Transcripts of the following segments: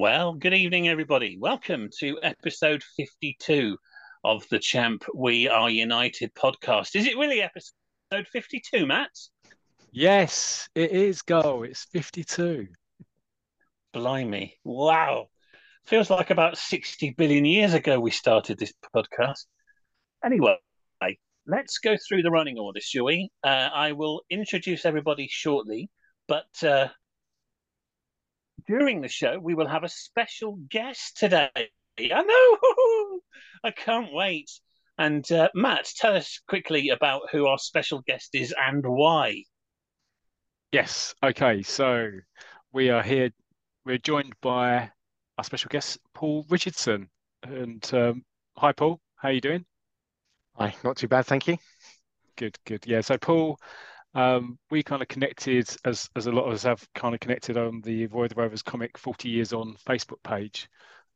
Well, good evening, everybody. Welcome to episode 52 of the Champ We Are United podcast. Is it really episode 52, Matt? Yes, it is, Go. It's 52. Blimey. Wow. Feels like about 60 billion years ago we started this podcast. Anyway, let's go through the running order, shall we? Uh, I will introduce everybody shortly, but uh, during the show, we will have a special guest today. I know. I can't wait. And uh, Matt, tell us quickly about who our special guest is and why. Yes. Okay. So we are here. We're joined by our special guest, Paul Richardson. And um, hi, Paul. How are you doing? Hi. Not too bad, thank you. Good. Good. Yeah. So Paul um, we kind of connected as as a lot of us have kind of connected on the Avoid the Rovers comic 40 years on Facebook page.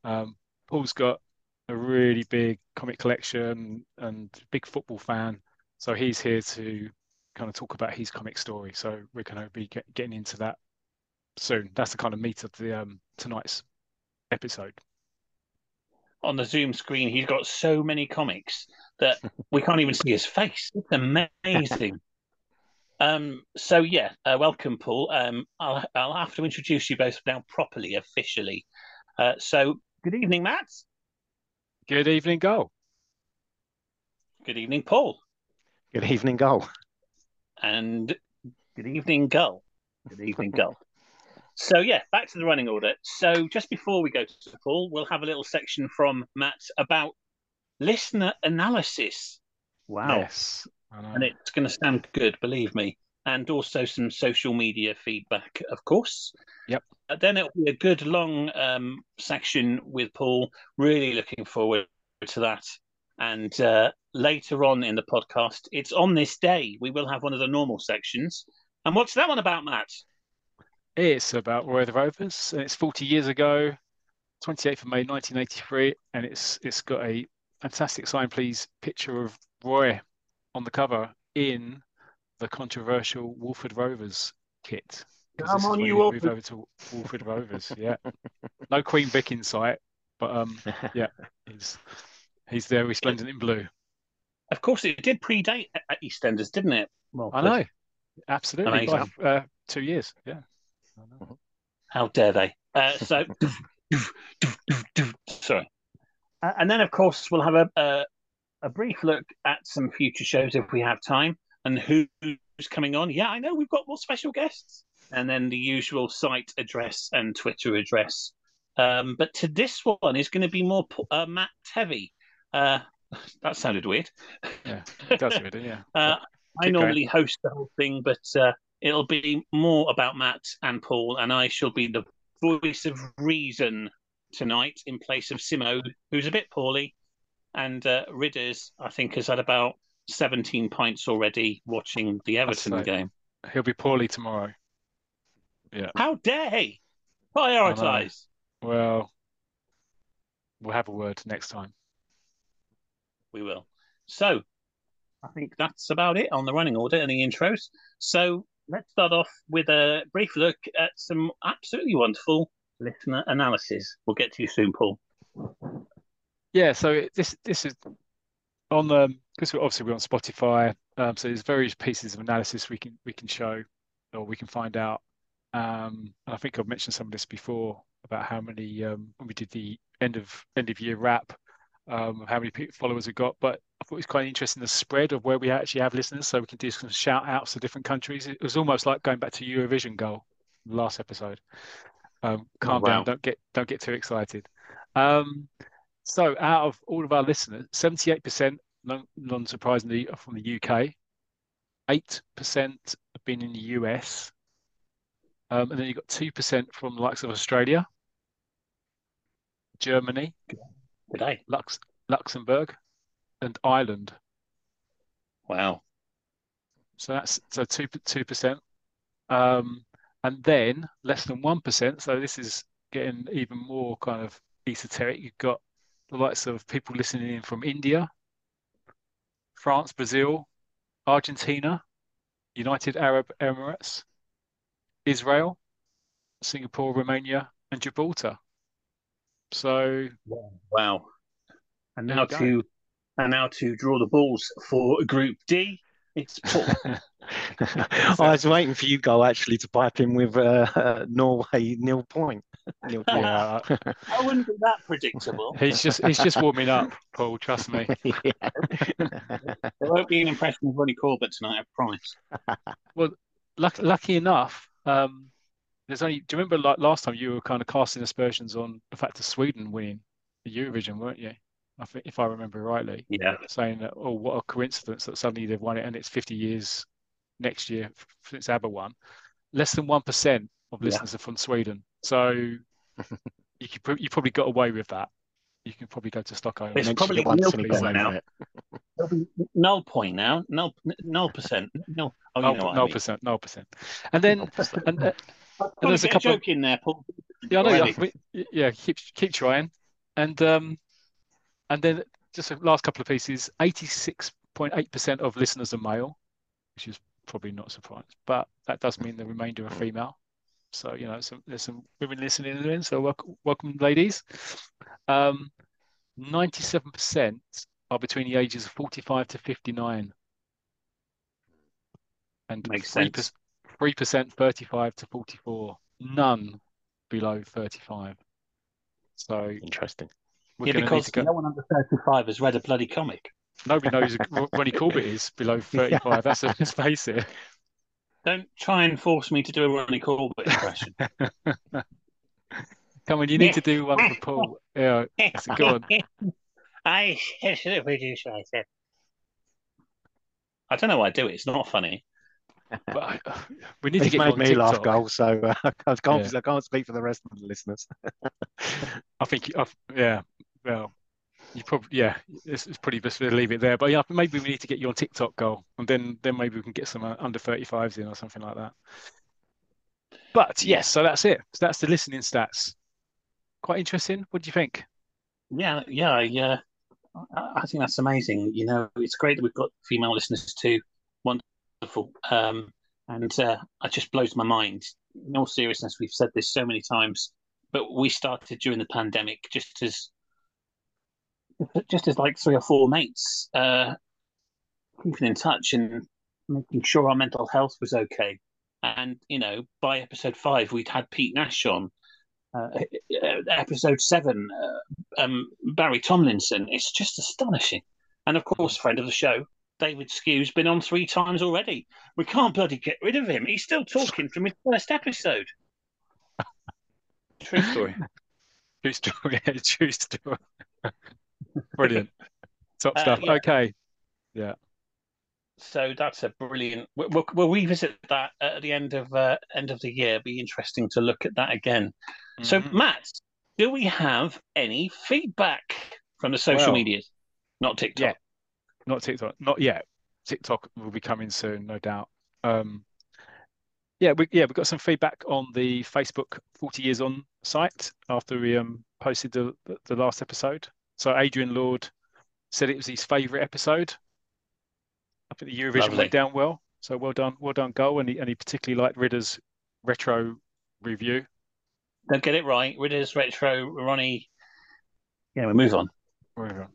Um, Paul's got a really big comic collection and big football fan, so he's here to kind of talk about his comic story. So we're going to be get, getting into that soon. That's the kind of meat of the um, tonight's episode. On the Zoom screen, he's got so many comics that we can't even see his face. It's amazing. Um, so yeah, uh, welcome, Paul. Um, I'll I'll have to introduce you both now properly, officially. Uh, so good evening, Matt. Good evening, Go. Good evening, Paul. Good evening, Gull. And good evening, Gull. Good evening, Gull. So yeah, back to the running order. So just before we go to Paul, we'll have a little section from Matt about listener analysis. Wow. Yes and it's going to sound good, believe me. And also some social media feedback, of course. Yep. Uh, then it'll be a good long um, section with Paul. Really looking forward to that. And uh, later on in the podcast, it's on this day. We will have one of the normal sections. And what's that one about, Matt? It's about Roy the Rovers, and it's 40 years ago, 28th of May 1983, and it's it's got a fantastic sign, please, picture of Roy on the cover in the controversial Walford Rovers kit. Come on, you move over to Walford Rovers. Yeah, no Queen Vic in sight, but um, yeah, he's he's there resplendent in blue. Of course, it did predate at EastEnders, didn't it? Well, I know, absolutely, by uh, two years. Yeah. How dare they? Uh, so, sorry. Uh, and then, of course, we'll have a, a, a brief look at some future shows if we have time and who's coming on. Yeah, I know we've got more special guests. And then the usual site address and Twitter address. Um, but to this one is going to be more uh, Matt heavy. Uh, that sounded weird. Yeah, it does really, yeah. uh, I normally going. host the whole thing, but uh, it'll be more about Matt and Paul, and I shall be the voice of reason tonight in place of Simo, who's a bit poorly, and uh, Ridders, I think, has had about 17 points already watching the Everton game. He'll be poorly tomorrow. Yeah. How dare he prioritize? Well, we'll have a word next time. We will. So, I think that's about it on the running order and the intros. So, let's start off with a brief look at some absolutely wonderful listener analysis. We'll get to you soon, Paul. Yeah, so this this is on the because we're obviously we're on Spotify, um, so there's various pieces of analysis we can we can show or we can find out. Um, and I think I've mentioned some of this before about how many um, when we did the end of end of year wrap, um, how many followers we got. But I thought it was quite interesting the spread of where we actually have listeners, so we can do some shout outs to different countries. It was almost like going back to Eurovision goal last episode. Um, calm oh, wow. down, don't get don't get too excited. Um, so, out of all of our listeners, 78%, non surprisingly, are from the UK, 8% have been in the US, um, and then you've got 2% from the likes of Australia, Germany, Good day. Lux- Luxembourg, and Ireland. Wow. So that's so two two percent, um, and then less than one percent. So this is getting even more kind of esoteric. You've got the likes of people listening in from India, France, Brazil, Argentina, United Arab Emirates, Israel, Singapore, Romania, and Gibraltar. So Wow. And now to and now to draw the balls for Group D. It's Paul. I was waiting for you, Goal, actually, to pipe in with uh, uh, Norway nil point. Nil point. yeah, I wouldn't be that predictable. he's just he's just warming up, Paul. Trust me. Yeah. There won't be an impression of Ronnie Corbett tonight, I promise. Well, luck, lucky enough, um, there's only. Do you remember like last time you were kind of casting aspersions on the fact of Sweden winning the Eurovision, weren't you? I think if I remember rightly, Yeah. saying that oh, what a coincidence that suddenly they've won it and it's 50 years next year f- since ABBA won. Less than one percent of Yeah. listeners are from Sweden, so you could pro- you probably got away with that. You can probably go to Stockholm. It's Mentioned probably it nil and percent now. with. There'll be null point now. Null null percent. No. Oh, you know what no I mean. percent, no percent. And then and, uh, I'll there's a get a couple of- joke in there, Paul. Yeah, I know. Yeah, yeah, keep keep trying, and um, and then just the last couple of pieces. Eighty-six point eight percent of listeners are male, which is probably not surprising, but that does mean the remainder are female. So you know, some there's some women listening in, so welcome, welcome, ladies. Um, ninety-seven percent are between the ages of forty-five to fifty-nine, and Makes three sense. three percent thirty-five to forty-four. None below 35. So Interesting. We're Yeah, going to need because go. no one under 35 has read a bloody comic. Nobody knows who Ronnie Corbett is below 35. That's let's face it. Don't try and force me to do a Ronnie Corbett impression. Come on, you need to do one for Paul. Yeah, Yes, go on. I should have produced I said. I don't know why I do it. It's not funny. but I, we need to get you made on me laugh, Goal, so uh, I can't, Yeah. I can't speak for the rest of the listeners. I think, I, yeah, well, you probably, yeah, it's, it's pretty best to leave it there. But yeah, maybe we need to get you on TikTok goal, and then then maybe we can get some uh, under 35s in or something like that. But yes, so that's it. So that's the listening stats. Quite interesting. What do you think? Yeah, yeah, I, uh, I I think that's amazing. You know, it's great that we've got female listeners too. Wonderful. Um, and uh, it just blows my mind. In all seriousness, we've said this so many times, but we started during the pandemic just as just as like three or four mates, uh, keeping in touch and making sure our mental health was okay. And you know, by episode five, we'd had Pete Nash on. Uh, episode seven, uh, um, Barry Tomlinson. It's just astonishing. And of course, friend of the show, David Sque's been on three times already. We can't bloody get rid of him. He's still talking from his first episode. True story. True story. True story. Brilliant. Top Uh, stuff. yeah. Okay. Yeah. So that's a brilliant. We'll, we'll, revisit that at the end of uh, end of the year. Be interesting to look at that again. So, Mhm. Matt, do we have any feedback from the social Well, medias? Not TikTok. yeah. not TikTok, not yet. TikTok will be coming soon, no doubt. Um, yeah, we yeah we got some feedback on the Facebook 40 Years On site after we um posted the the last episode. So Adrian Lord said it was his favourite episode. I think the Eurovision Lovely. went down well. So well done, well done, goal, and he and he particularly liked Ridder's retro review. Don't get it right. Ridder's retro, Ronnie. Yeah, we move on. Wherever.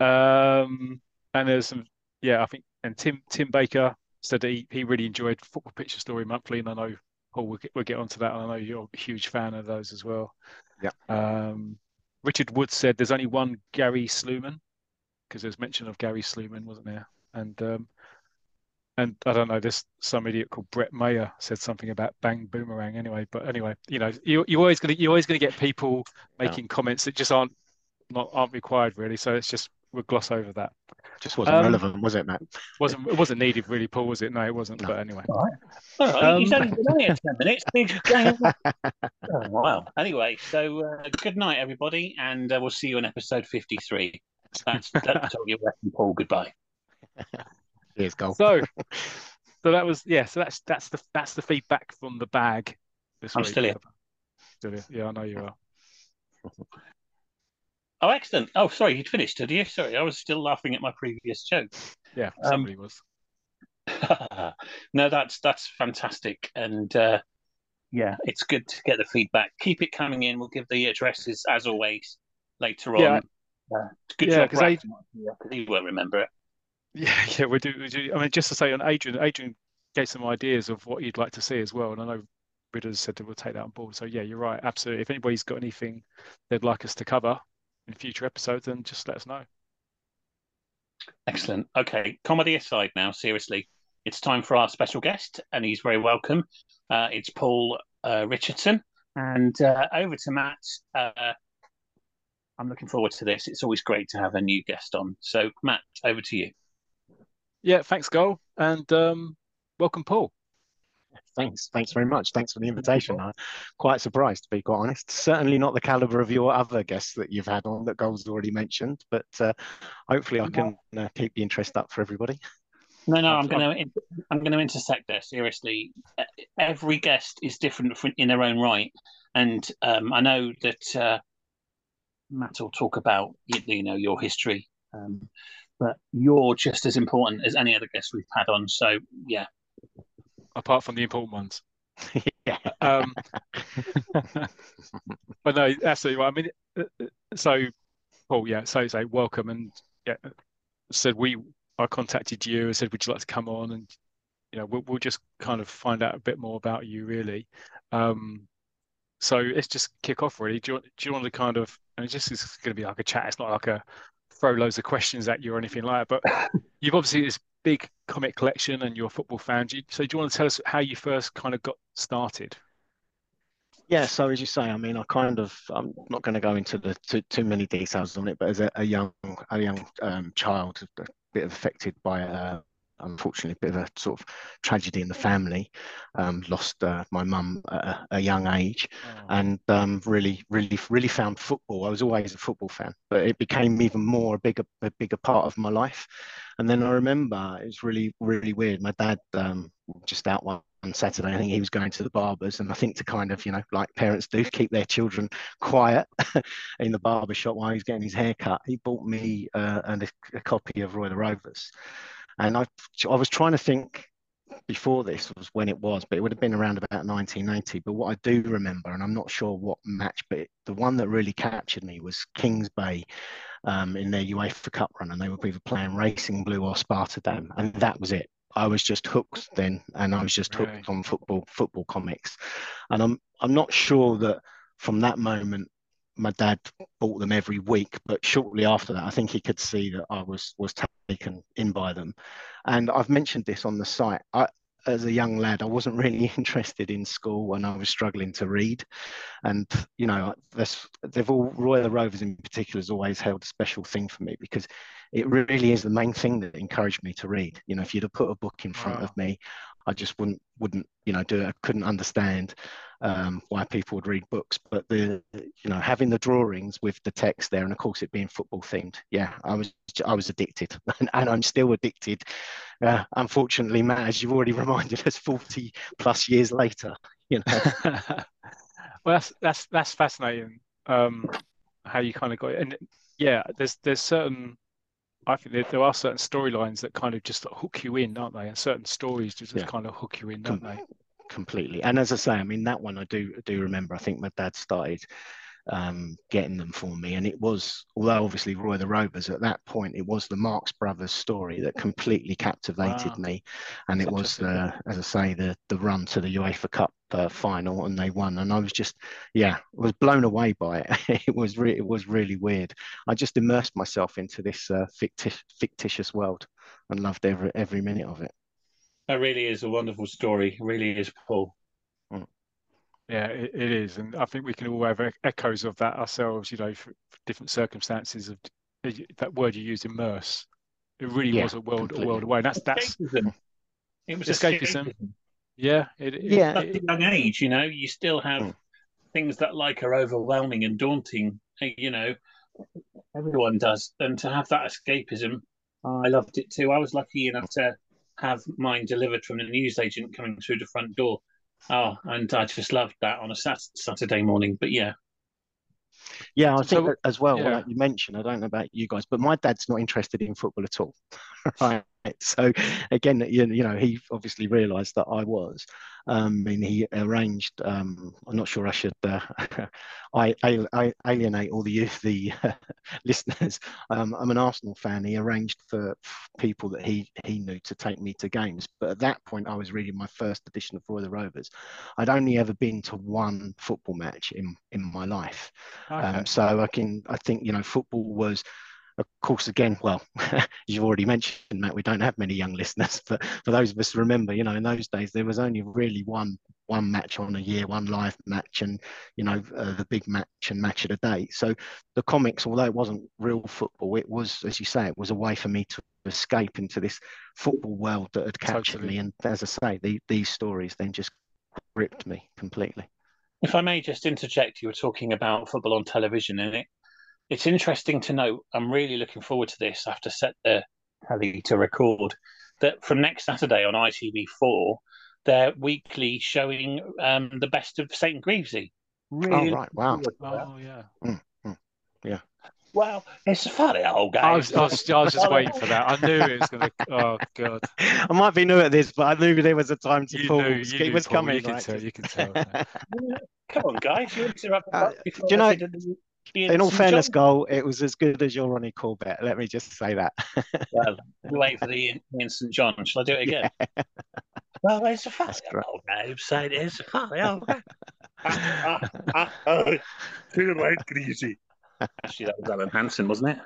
Um, and there's some, yeah, I think, and Tim Tim Baker said he, he really enjoyed Football Picture Story Monthly, and I know Paul we'll get, we'll get onto that. And I know you're a huge fan of those as well. Yeah. Um, Richard Wood said there's only one Gary Sluman because there's mention of Gary Sluman, wasn't there? And um, and I don't know, there's some idiot called Brett Mayer said something about Bang Boomerang anyway. But anyway, you know, you you're always gonna you're always gonna get people Yeah. making comments that just aren't not aren't required really. So it's just we'll gloss over that. Just wasn't Um, relevant, was it, Matt? wasn't it wasn't needed really, Paul, was it? No, it wasn't. No. But anyway, All right, he's Um, only been on here 10 minutes. Oh, wow. Anyway, so uh, good night, everybody, and uh, we'll see you in episode 53. That's, that's all you reckon, Paul. Goodbye. Here's goal. so so that was yeah. So that's that's the that's the feedback from the bag. This I'm week. still here. Still here. Yeah, I know you are. Oh, excellent. Oh, sorry, you'd finished, did you? Sorry, I was still laughing at my previous joke. Yeah, Um, somebody was. no, that's that's fantastic, and uh, yeah, it's good to get the feedback. Keep it coming in. We'll give the addresses as always later Yeah. on. Uh, good Yeah, job, 'cause Ralph, because he won't remember it. Yeah, yeah, we do, we do. I mean, just to say on Adrian, Adrian gave some ideas of what you'd like to see as well, and I know Ridders said that we'll take that on board. So yeah, you're right, absolutely. If anybody's got anything they'd like us to cover in future episodes, then just let us know. Excellent. Okay, comedy aside now, seriously, it's time for our special guest, and he's very welcome. Uh, it's Paul uh, Richardson. And uh, over to Matt. Uh, I'm looking forward to this. It's always great to have a new guest on. So, Matt, over to you. Yeah, thanks, Goal, and um, welcome, Paul. Thanks, thanks very much. Thanks for the invitation. I'm quite surprised, to be quite honest. Certainly not the caliber of your other guests that you've had on that Gold's already mentioned, but uh, hopefully I can uh, keep the interest up for everybody. No, no, I'm going to I'm going to intersect there. Seriously, every guest is different in their own right, and um, I know that uh, Matt will talk about you, you know your history, um, but you're just as important as any other guest we've had on. So yeah, Apart from the important ones. yeah. Um, but no, absolutely right. I mean, uh, uh, so Paul, yeah, so say welcome, and yeah, said we, I contacted you and said, would you like to come on? And you know, we'll we'll just kind of find out a bit more about you, really. Um, so let's just kick off, really. Do you want, do you want to kind of, and it's just is going to be like a chat. It's not like a throw loads of questions at you or anything like that. But you've obviously this big comic collection and you're football fan. So do you want to tell us how you first kind of got started? Yeah, so as you say, I mean, I kind of, I'm not going to go into the too, too many details on it, but as a, a young, a young um, child, a bit affected by, uh, unfortunately, a bit of a sort of tragedy in the family, um, lost uh, my mum at a, a young age, and um, really, really, really found football. I was always a football fan, but it became even more a bigger, a bigger part of my life. And then I remember it was really, really weird. My dad um, just out one on Saturday. I think he was going to the barbers, and I think to kind of, you know, like parents do, keep their children quiet in the barber shop while he's getting his hair cut. He bought me uh, and a, a copy of Roy the Rovers, and I, I was trying to think before this was when it was, but it would have been around about 1980. But what I do remember, and I'm not sure what match, but it, the one that really captured me was Kings Bay um, in their UEFA Cup run, and they were either playing Racing Blue or Spartadam, and that was it. I was just hooked then, and I was just hooked Really? on football, football comics, and I'm I'm not sure that from that moment my dad bought them every week, but shortly after that, I think he could see that I was was taken in by them, and I've mentioned this on the site. I, as a young lad, I wasn't really interested in school, and I was struggling to read. And you know, this, they've all Royal Rovers in particular has always held a special thing for me because it really is the main thing that encouraged me to read. You know, if you'd have put a book in front Wow. of me, I just wouldn't wouldn't you know do it. I couldn't understand um, why people would read books, but the you know having the drawings with the text there, and of course it being football themed, yeah, I was I was addicted, and, and I'm still addicted. Uh, unfortunately, Matt, as you've already reminded us, 40 plus years later, you know. well, that's that's that's fascinating. Um, how you kind of got it, and yeah, there's there's certain. I think there, there are certain storylines that kind of just hook you in, aren't they? And certain stories just, just Yeah. kind of hook you in, don't Com- they? completely. And as I say, I mean that one I do do remember. I think my dad started um, getting them for me, and it was although obviously Roy the Rovers at that point it was the Marx Brothers story that completely captivated Wow. me, and it was the as I say the the run to the UEFA Cup uh, final, and they won, and I was just yeah I was blown away by it. it was re- it was really weird. I just immersed myself into this uh, fictitious fictitious world and loved every every minute of it. that really is a wonderful story. It really is, Paul. Yeah, it, it is, and I think we can all have echoes of that ourselves. You know, for, for different circumstances of that word you used, immerse. It really Yeah, was a world, a world away. And that's that's Escapism. It was Escapism. escapism. yeah, it, it- Yeah. At a young age, you know, you still have Mm. things that like are overwhelming and daunting. eh, You know, everyone does, and to have that escapism, I loved it too. I was lucky enough to have mine delivered from the newsagent coming through the front door. Oh, and I just loved that on a Saturday morning. But yeah, Yeah, I think that as well, yeah. like you mentioned, I don't know about you guys, but my dad's not interested in football at all. right. So again, you, you know, he obviously realised that I was, um, and he arranged. Um, I'm not sure I should uh, I, I, alienate all the the uh, listeners. Um, I'm an Arsenal fan. He arranged for people that he he knew to take me to games. But at that point, I was reading my first edition of Roy the Rovers. I'd only ever been to one football match in in my life. Okay. Um, so I can I think you know football was of course, again, well, as you've already mentioned, Matt, we don't have many young listeners, but for those of us to remember, you know, in those days there was only really one one match on a year, one live match, and you know uh, the big match and match of the day. So the comics, although it wasn't real football, it was, as you say, it was a way for me to escape into this football world that had captured totally. me. And as I say, the, these stories then just gripped me completely. If I may just interject, you were talking about football on television, and it it's interesting to note. I'm really looking forward to this. I have to set the tally to record that from next Saturday on ITV4, they're weekly showing um, the best of St. Greavsie. Really oh, right. Wow. Oh, yeah. Mm, mm, yeah. Well, it's a funny old game. I was, I was, I was just waiting for that. I knew it was going to. Oh God! I might be new at this, but I knew there was a time to you pull. Knew, you it was Paul, coming. You can right? tell. You can tell. Come on, guys! You interrupted uh, do you know? In all fairness, John. goal, it was as good as your Ronnie Corbett. Let me just say that. well, wait for the Ian St John. Shall I do it again? Yeah. Well, it's a funny old name, saying it's a funny old name. too late, greasy. Actually, that was Alan Hansen, wasn't it?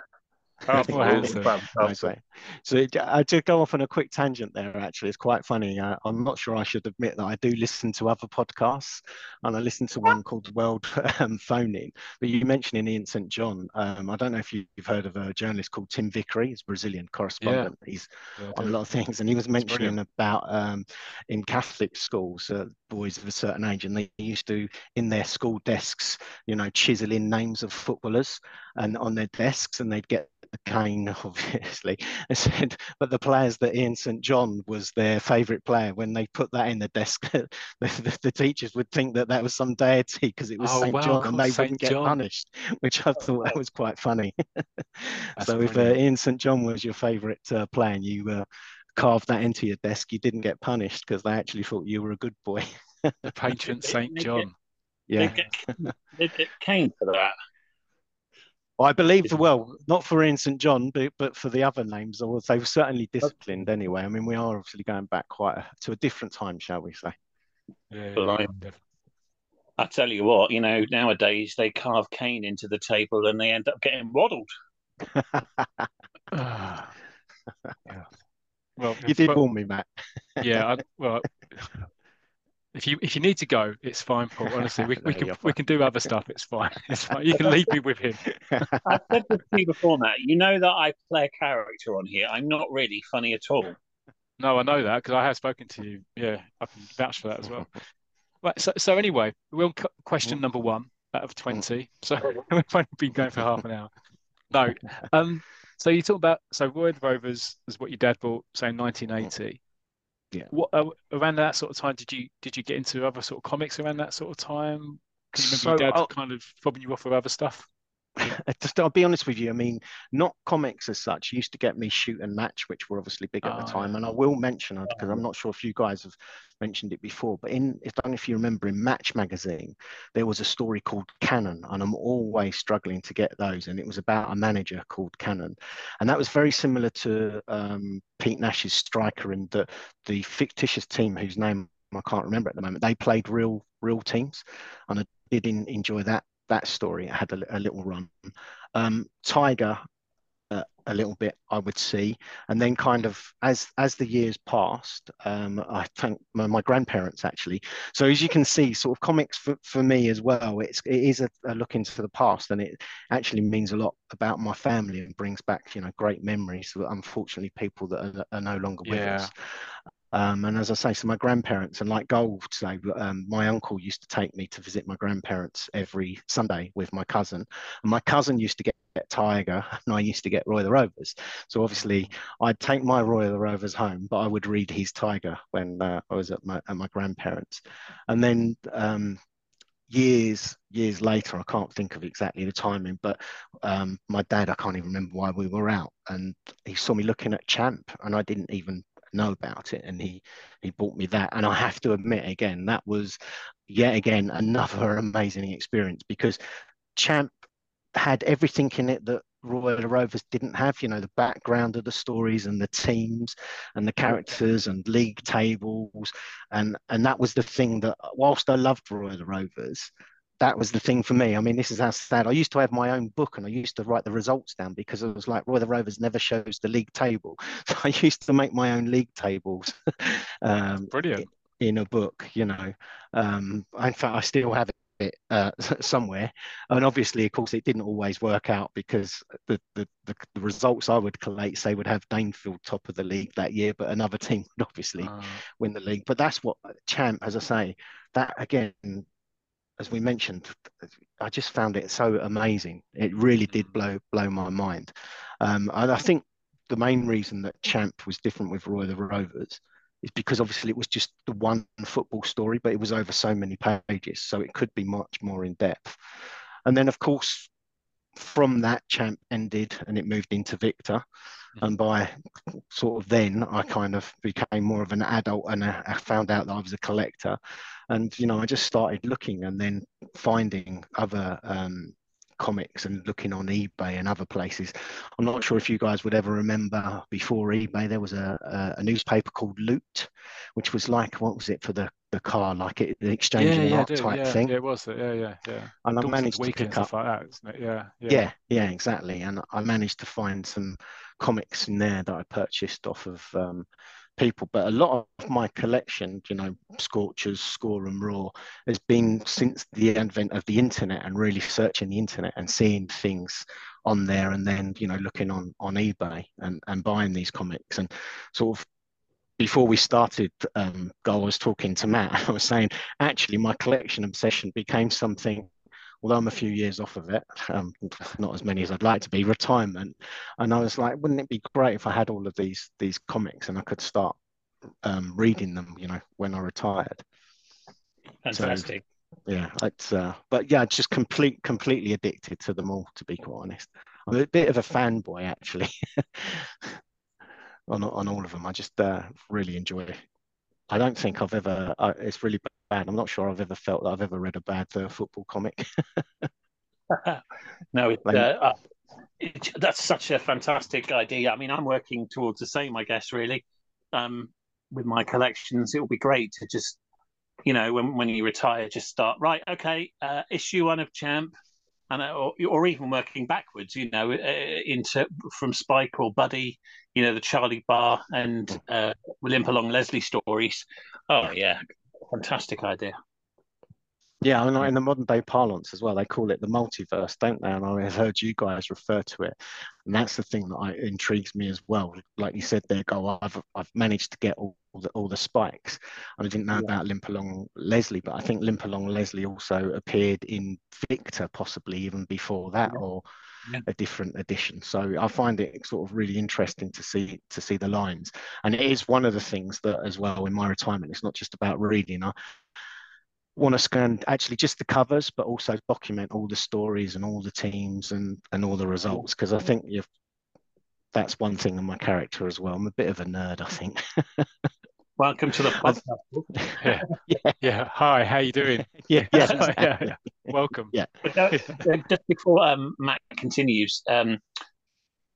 So, so I to go off on a quick tangent there. Actually, it's quite funny. Uh, I'm not sure I should admit that I do listen to other podcasts, and I listen to one called World um, Phoning. But you mentioned Ian St John. Um, I don't know if you've heard of a journalist called Tim Vickery. He's a Brazilian correspondent. Yeah. He's yeah, on a lot of things, and he was mentioning about um, in Catholic schools, uh, boys of a certain age, and they used to in their school desks, you know, chisel in names of footballers and on their desks, and they'd get cane, obviously, and said, but the players that Ian St John was their favourite player. When they put that in the desk, the, the, the, teachers would think that that was some deity because it was oh, St wow, John, and they Saint wouldn't John. get punished. Which I thought that was quite funny. so if uh, Ian St John was your favourite uh, player, and you uh, carved that into your desk, you didn't get punished because they actually thought you were a good boy. the patron Saint John. Yeah, they get cane for that. I believe, the well, not for Ian St John, but, but for the other names, or they were certainly oh. disciplined anyway. I mean, we are obviously going back quite a, to a different time, shall we say? Yeah, I, I tell you what, you know, nowadays they carve Kane into the table and they end up getting waddled. yeah. Well, you did warn me, Matt. yeah, I, well, if you if you need to go, it's fine, Paul. Honestly, we, we can we can do other stuff. It's fine. It's fine. You can leave me with him. I've said this to you before, Matt. You know that I play a character on here. I'm not really funny at all. No, I know that because I have spoken to you. Yeah, I can vouch for that as well. Right. So so anyway, we're on question number one out of twenty. So we've only been going for half an hour. No. Um. So you talk about so Roy the Rovers is what your dad bought, say in 1980 yeah. What uh, around that sort of time did you did you get into other sort of comics around that sort of time? Can you remember so, your dad I'll, kind of fobbing you off with other stuff? Just I'll be honest with you. I mean, not comics as such. Used to get me shoot and match, which were obviously big at oh, the time. Yeah. And I will mention it because I'm not sure if you guys have mentioned it before, but in if, I don't know if you remember in Match magazine, there was a story called Cannon, and I'm always struggling to get those. And it was about a manager called Cannon, and that was very similar to um, Pete Nash's striker and the the fictitious team whose name I can't remember at the moment. They played real real teams, and I did in, enjoy that that story. Had a, a little run. Um, Tiger, uh, a little bit, I would see, and then kind of as as the years passed, um, I thank my, my, grandparents actually. So as you can see, sort of comics for, for me as well. It's it is a, a look into the past, and it actually means a lot about my family and brings back you know great memories. Of unfortunately, people that are, are no longer with yeah. us. Um, and as I say, so my grandparents, and like Gold say, um, my uncle used to take me to visit my grandparents every Sunday with my cousin. And my cousin used to get, get Tiger, and I used to get Roy the Rovers. So obviously, I'd take my Roy the Rovers home, but I would read his Tiger when uh, I was at my, at my grandparents. And then um, years years later, I can't think of exactly the timing, but um, my dad, I can't even remember why we were out, and he saw me looking at Champ, and I didn't even know about it, and he he bought me that, and I have to admit again that was yet again another amazing experience because Champ had everything in it that Royal Rovers didn't have, you know, the background of the stories and the teams and the characters and league tables. And and that was the thing that whilst I loved Royal Rovers, that was the thing for me. I mean, this is how sad. I used to have my own book and I used to write the results down because it was like Roy the Rovers never shows the league table. So I used to make my own league tables. um, Brilliant. In a book, you know. Um, in fact, I still have it it uh, somewhere. And obviously, of course, it didn't always work out because the, the, the, the, results I would collate say would have Danefield top of the league that year, but another team would obviously uh. win the league. But that's what champ, as I say, that again, as we mentioned, I just found it so amazing. It really did mm. blow blow my mind. Um, and I think the main reason that champ was different with Roy the Rovers is because obviously it was just the one football story, but it was over so many pages, so it could be much more in depth. And then, of course, from that, Champ ended and it moved into Victor. And by sort of then, I kind of became more of an adult and I found out that I was a collector. And, you know, I just started looking and then finding other um, comics and looking on eBay and other places. I'm not sure if you guys would ever remember before eBay, there was a, a, a newspaper called Loot, which was like, what was it for the, the car, like it, the exchange yeah, yeah, art type yeah, thing? Yeah, it was. Yeah, yeah, yeah. And I managed to pick up. Like that, isn't it? Yeah, yeah, yeah, yeah, exactly. And I managed to find some comics in there that I purchased off of um, people, but a lot of my collection, you know, Scorchers, Score and Roar, has been since the advent of the internet and really searching the internet and seeing things on there and then, you know, looking on on eBay and, and buying these comics and sort of before we started, um, I was talking to Matt. I was saying, actually, my collection obsession became something although I'm a few years off of it, um, not as many as I'd like to be, retirement. And I was like, wouldn't it be great if I had all of these these comics and I could start um, reading them, you know, when I retired. Fantastic. So, yeah, it's uh, but yeah, just complete completely addicted to them all. To be quite honest, I'm a bit of a fanboy actually. on on all of them, I just uh, really enjoy I don't think I've ever. Uh, it's really bad. I'm not sure I've ever felt that I've ever read a bad uh, football comic. no, it, uh, uh, it, that's such a fantastic idea. I mean, I'm working towards the same, I guess. Really, um, with my collections, it will be great to just, you know, when when you retire, just start right. Okay, uh, issue one of Champ, and uh, or, or even working backwards, you know, into from Spike or Buddy, you know, the Charlie Barr and uh, Limp-Along Leslie stories. Oh yeah, fantastic idea. Yeah, I mean, in the modern day parlance as well, they call it the multiverse, don't they? And I've heard you guys refer to it, and that's the thing that I, intrigues me as well. Like you said there, go, I've I've managed to get all the all the spikes. I didn't know yeah. about Limp-Along Leslie, but I think Limp-Along Leslie also appeared in Victor, possibly even before that, yeah. or. A different edition. So I find it sort of really interesting to see to see the lines, and it is one of the things that as well in my retirement. It's not just about reading. I, want to scan actually just the covers, but also document all the stories and all the teams and and all the results because I think you've that's one thing in my character as well. I'm a bit of a nerd, I think. Welcome to the podcast. yeah. yeah. yeah. Hi, how you doing? yeah, yeah, exactly. yeah, Welcome. Yeah. But, uh, just before um, Matt continues, um,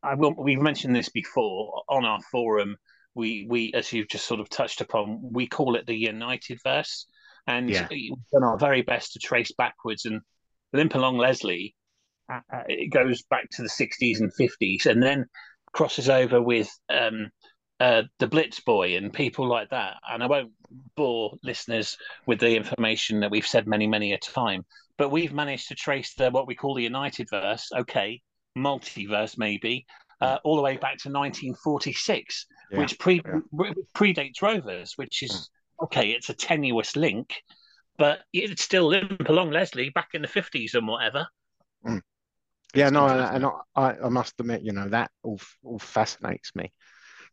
I will. We've mentioned this before on our forum. We we, as you've just sort of touched upon, we call it the United Verse and yeah. we've done our very best to trace backwards. And limp along Leslie, uh, uh, it goes back to the 60s and 50s, and then crosses over with um, uh, the Blitz Boy and people like that. And I won't bore listeners with the information that we've said many, many a time, but we've managed to trace the what we call the United verse, okay, multiverse maybe, uh, all the way back to 1946, yeah, which pre- yeah. predates Rovers, which is hmm okay, it's a tenuous link, but it's still Limp-Along Leslie back in the 50s and whatever. Mm. Yeah, no, and I, I, must admit, you know, that all, all fascinates me.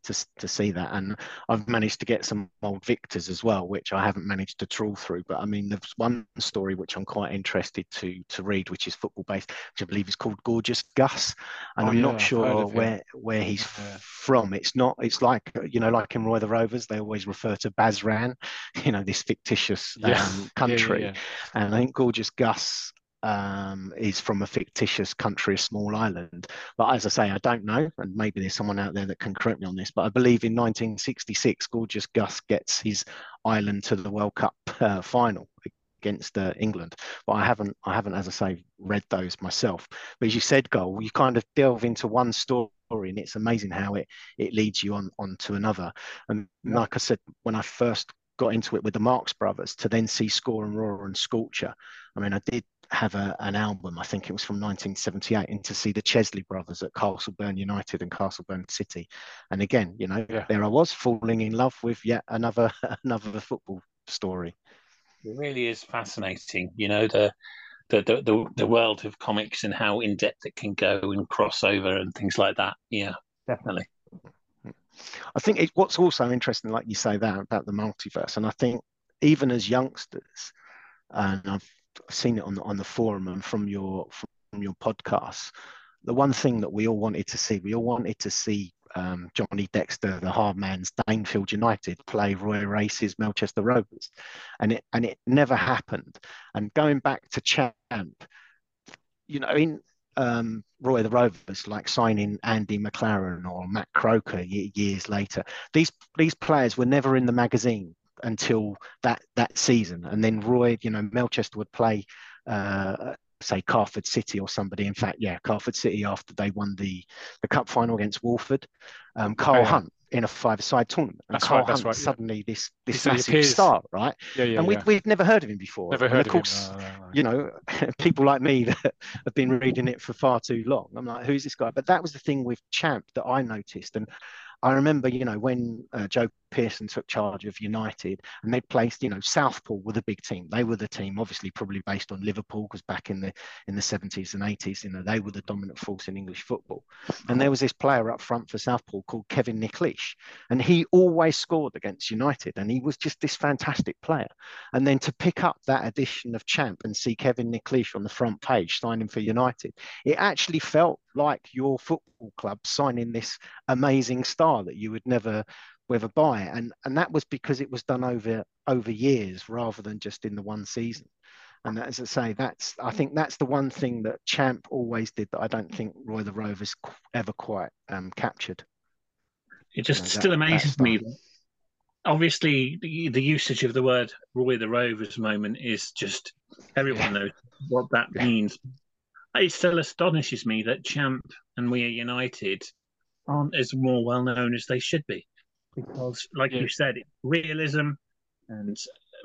To to see that. And I've managed to get some old Victors as well, which I haven't managed to trawl through. But I mean, there's one story which I'm quite interested to to read, which is football based, which I believe is called Gorgeous Gus, and Oh, I'm yeah, not sure heard of him. where where he's Yeah. from. It's not. It's like you know, like in Roy the Rovers, they always refer to Basran, you know, this fictitious Yeah. um, country. And I think Gorgeous Gus um, is from a fictitious country, a small island. But as I say, I don't know, and maybe there's someone out there that can correct me on this. But I believe in 1966, Gorgeous Gus gets his island to the World Cup uh, final against uh, England. But I haven't, I haven't, as I say, read those myself. But as you said, goal, you kind of delve into one story. And it's amazing how it it leads you on on to another. And Yeah. like I said, when I first got into it with the Marx Brothers, to then see Score and Roar and Scorcher, I mean, I did have a, an album, I think it was from 1978, and to see the Chesley brothers at Castleburn United and Castleburn City. And again, you know, Yeah. there I was falling in love with yet another another football story. It really is fascinating, you know, the the the the, the world of comics and how in depth it can go and crossover and things like that. Yeah, definitely. I think it, what's also interesting, like you say that about the multiverse, and I think even as youngsters, and I've seen it on the on the forum and from your from your podcast, the one thing that we all wanted to see, we all wanted to see um, Johnny Dexter, the hard man's Danefield United, play Roy Race's Melchester Rovers, and it and it never happened. And going back to Champ, you know, in um, Roy the Rovers, like signing Andy McLaren or Matt Croker ye- years later. These these players were never in the magazine until that that season, and then Roy, you know, Melchester would play. Uh, say Carford City or somebody. In fact, yeah, Carford City after they won the the cup final against Walford. Um, Carl Oh, yeah. Hunt in a five-side tournament, and That's Carl right, that's Hunt right, yeah. suddenly this this he massive star, right? Yeah, yeah, and we'd we'd never heard of him before. Never And heard of of course, him. No. you know, people like me that have been reading it for far too long. I'm like, who's this guy? But that was the thing with Champ that I noticed. And I remember, you know, when uh, Joe Pearson took charge of United and they placed, you know, Southpaw were the big team. They were the team, obviously, probably based on Liverpool, because back in the in the 70s and 80s, you know, they were the dominant force in English football. And there was this player up front for Southpaw called Kevin Nicklish, and he always scored against United, and he was just this fantastic player. And then to pick up that edition of Champ and see Kevin Nicklish on the front page signing for United, it actually felt like your football club signing this amazing star that you would never ever buy. And and that was because it was done over over years rather than just in the one season. And as I say, that's I think that's the one thing that Champ always did that I don't think Roy the Rovers ever quite um, captured. It just know, that- still amazes that me. Obviously, the, the usage of the word Roy the Rovers moment is just everyone knows what that means. It still astonishes me that Champ and We Are United aren't as more well known as they should be. Because, like Yeah. you said, realism and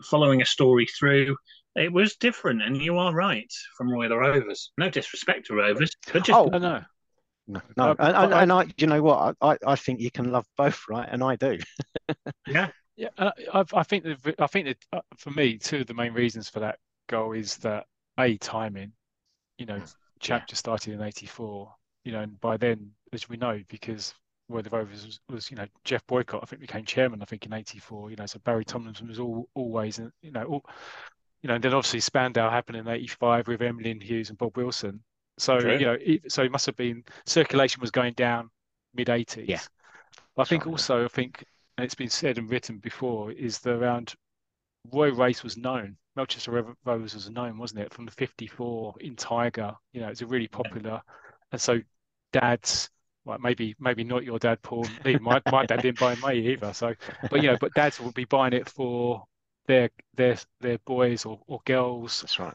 following a story through, it was different. And you are right from Roy the Rovers. No disrespect to Rovers, but just Oh, No, no. No, no. Uh, and, and, I- and I, you know what? I, I I think you can love both, right? And I do. yeah, Yeah, I, I I think that I think that uh, for me, two of the main reasons for that goal is that a timing. You know, chapter just started in '84. You know, and by then, as we know, because where the Rovers was, was, you know, Jeff Boycott, I think became chairman. I think in '84. You know, so Barry Tomlinson was all, always, uh, you know, all, you know, and then obviously Spandau happened in '85 with Emlyn Hughes and Bob Wilson. So True. you know, it, so it must have been circulation was going down mid '80s. Yeah. But I think also, I think, and it's been said and written before, is that around Roy Race was known. Melchester Ro- Rovers was known, wasn't it, from the '54 in Tiger? You know, it's a really popular, and so dads. Well, maybe maybe not your dad, Paul. My my dad didn't buy me either. So, but you know, but dads will be buying it for their their their boys or, or girls, That's right.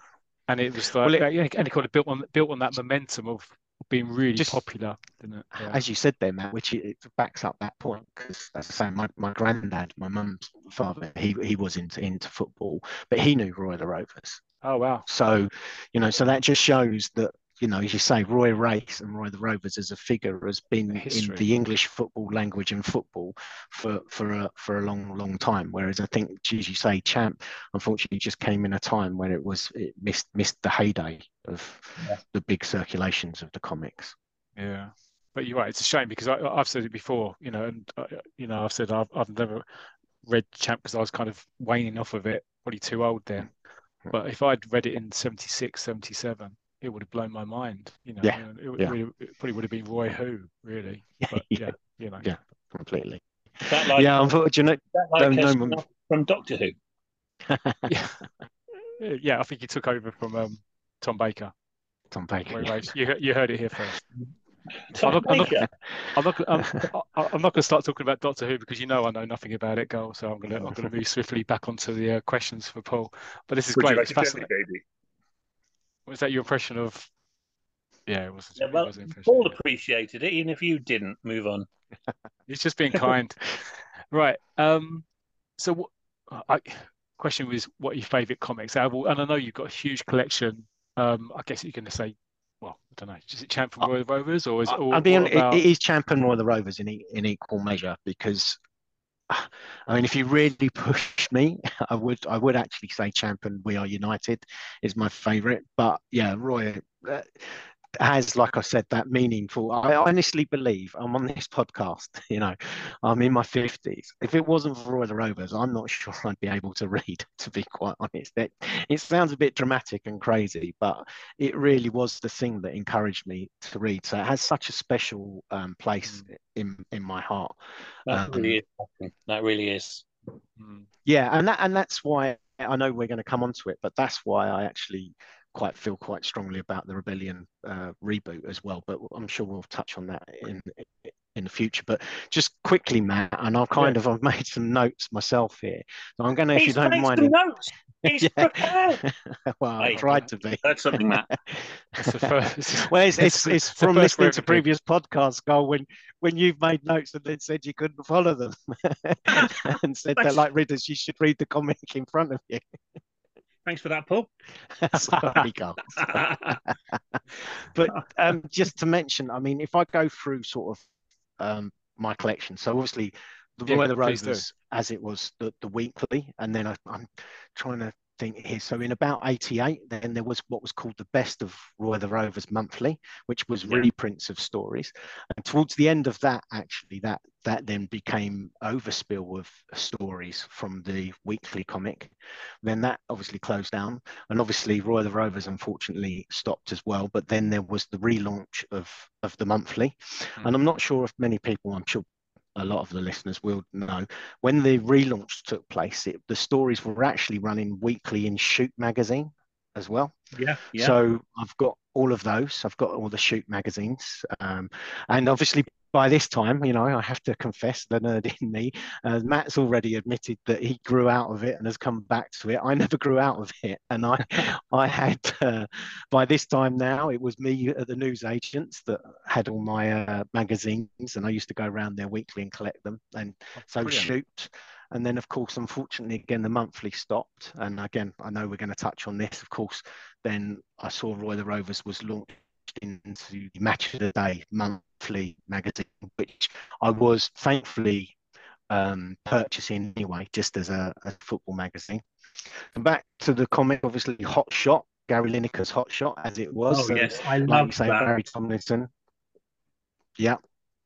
and it was like, Well, it- yeah, and it kind of built on built on that momentum of being really Just- popular, didn't it? Yeah. As you said there, Matt, which it it backs up that point because, as I say, my, my granddad, my mum's father, he he was into into football, but he knew Roy the Rovers. Oh wow. So, you know, so that just shows that, you know, as you say, Roy Race and Roy the Rovers as a figure has been in the English football language and football for for a for a long, long time. Whereas I think, as you say, Champ unfortunately just came in a time when it was it missed missed the heyday of Yeah. the big circulations of the comics. Yeah. but you're right. It's a shame because I, I've said it before, you know, and uh, you know, I've said I've, I've never read Champ because I was kind of waning off of it, probably too old then. But if I'd read it in 76, 77, it would have blown my mind. You know, Yeah, and it, yeah. really- it probably would have been Roy Who, really. But yeah, you know. Yeah. completely. Like, yeah, unfortunately, that like no, a no, from Doctor Who. yeah, yeah. I think he took over from um, Tom Baker. Tom Baker. Roy yeah. You, you heard it here first. Tom I'm not- Baker. I'm not. I'm, I- I'm not going to start talking about Doctor Who because you know I know nothing about it, Gull. So I'm going to. I'm going to move swiftly back onto the uh, questions for Paul. But this is Would you great. like It's a jelly fascinating. baby? Was that your impression of? Yeah, it wasn't. Yeah, it well, wasn't impression. Paul appreciated it, even if you didn't. Move on. He's just being kind. Right. Um. So, what? I question was, what are your favourite comics? out of all- And I know you've got a huge collection. Um. I guess you're going to say, well, I don't know. Is it Champ from Royal Rovers or is it all I mean, what about? it, it is champion Roy the Rovers in, e- in equal measure because, I mean, if you really push me, I would I would actually say champion We Are United is my favourite. But yeah, Roy uh, has, like I said, that meaningful. I honestly believe I'm on this podcast. You know, I'm in my fifties. If it wasn't for Roy the Rovers, I'm not sure I'd be able to read. To be quite honest, it, it sounds a bit dramatic and crazy, but it really was the thing that encouraged me to read. So it has such a special um, place in in my heart. That Um, really is. That really is. Mm, Yeah, and that and that's why I know we're going to come onto it, but that's why I actually quite feel quite strongly about the Rebellion uh, reboot as well. But I'm sure we'll touch on that in in the future. But just quickly, Matt, and I've kind of I've made some notes myself here. So I'm going to, if you don't mind, some notes. He's Yeah. prepared. well, I tried to be. That's something, Matt. It's the first. Well, it's, it's, it's from first for listening to previous podcasts, Gull, when when you've made notes and then said you couldn't follow them and said that like readers, you should read the comic in front of you. Thanks for that, Paul. Sorry, Gull. But um, just to mention, I mean, if I go through sort of um, my collection, so obviously the Yeah, Roy of the. Rovers, as it was the, the weekly, and then I, I'm trying to think here. So in about '88, then there was what was called the Best of Roy the Rovers monthly, which was Yeah. reprints of stories. And towards the end of that, actually, that that then became overspill of stories from the weekly comic. Then that obviously closed down, and obviously Roy the Rovers unfortunately stopped as well. But then there was the relaunch of of the monthly, and I'm not sure if many people, I'm sure a lot of the listeners will know when the relaunch took place. It, the stories were actually running weekly in Shoot magazine as well. Yeah, yeah. So I've got all of those. I've got all the shoot magazines, um, and obviously by this time, you know, I have to confess the nerd in me. Uh, Matt's already admitted that he grew out of it and has come back to it. I never grew out of it, and I, I had uh, by this time now it was me at the news agents that had all my uh, magazines, and I used to go around there weekly and collect them. And so brilliant. shoot. And then, of course, unfortunately, again, the monthly stopped. And again, I know we're going to touch on this. Of course, then I saw Roy the Rovers was launched into the Match of the Day monthly magazine, which I was thankfully um, purchasing anyway, just as a, a football magazine. And back to the comic, obviously, Hot Shot, Gary Lineker's Hot Shot, as it was. oh yes, I like love say, that. Barry Tomlinson. Yeah,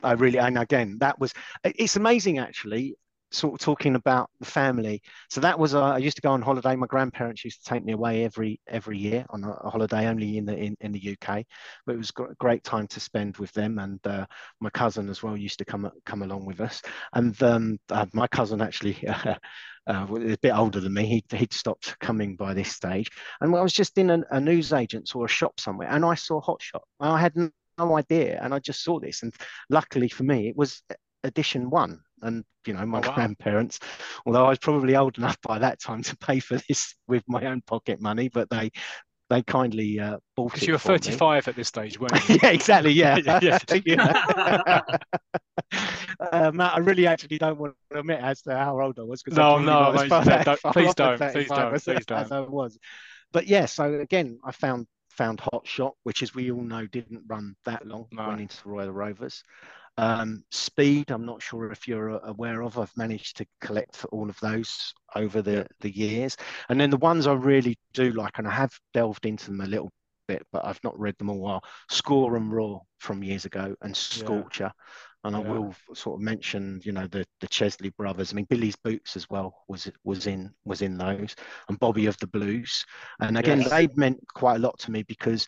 I really, and again, that was, it's amazing actually, sort of talking about the family. So that was, uh, I used to go on holiday. My grandparents used to take me away every every year on a, holiday, only in the in, in the UK, but it was a great time to spend with them. And uh, my cousin as well used to come come along with us. And um, uh, my cousin actually. Uh, was a bit older than me. He'd, he'd stopped coming by this stage. And I was just in a, a newsagent's or a shop somewhere, and I saw Hot Shot. I had no idea, and I just saw this. And luckily for me, it was edition one. And you know, my Oh, wow. grandparents, although I was probably old enough by that time to pay for this with my own pocket money, but they they kindly uh, bought Because you were for me. 35 at this stage, weren't you? yeah, exactly. Yeah. Yeah, Yeah. uh, Matt, I really actually don't want to admit as to how old I was. 'cause No, no, probably mate, not as no, far- don't- please don't, please don't, as- please don't. I was. But yeah, so again, I found found Hot Shot, which as we all know didn't run that long, No. went into the Royal Rovers. Um, Speed, I'm not sure if you're aware of. I've managed to collect all of those over the, the years. And then the ones I really do like, and I have delved into them a little bit, but I've not read them all. Are Score and Roar from years ago, and Scorcher. And I will sort of mention, you know, the the Chesley brothers. I mean, Billy's Boots as well was was in was in those, and Bobby of the Blues. And again, Yes. they meant quite a lot to me because,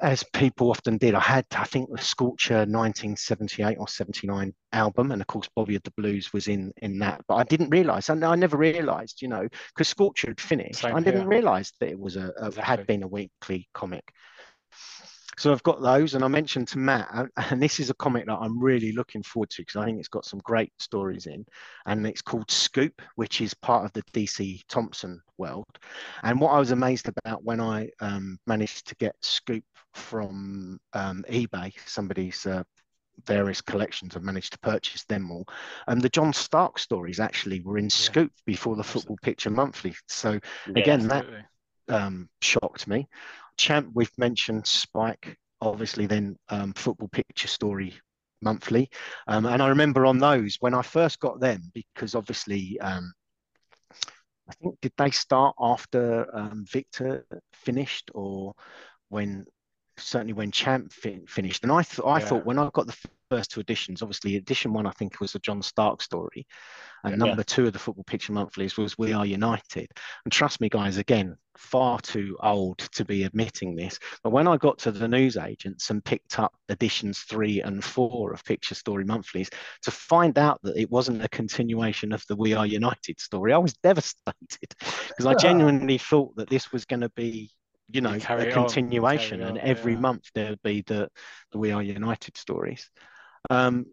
as people often did, I had I think the Scorcher 1978 or 79 album, and of course Bobby of the Blues was in in that. But I didn't realise, and I never realised, you know, because Scorcher had finished. Same I didn't realise that it was a, a Exactly. had been a weekly comic. So I've got those, and I mentioned to Matt, and this is a comic that I'm really looking forward to because I think it's got some great stories in, and it's called Scoop, which is part of the DC Thomson world. And what I was amazed about when I um, managed to get Scoop from um, eBay, somebody's uh, various collections, I've managed to purchase them all. And the John Stark stories actually were in Scoop before the Absolutely. Football Picture Monthly. So Yeah. again, that um, shocked me. Champ, we've mentioned Spike, obviously, then um, Football Picture Story monthly. Um, and I remember on those when I first got them, because obviously, um, I think, did they start after um, Victor finished or when, certainly when Champ fin- finished? And I, th- I Yeah. thought when I got the first two editions, obviously, edition one, I think, was the John Stark story. And Yeah. number two of the Football Picture Monthlies was We Are United. And trust me, guys, again, far too old to be admitting this. But when I got to the newsagents and picked up editions three and four of Picture Story Monthlies, to find out that it wasn't a continuation of the We Are United story, I was devastated because I genuinely thought that this was going to be. You know, carry a it on, continuation, and every yeah. month there would be the, the We Are United stories. Um,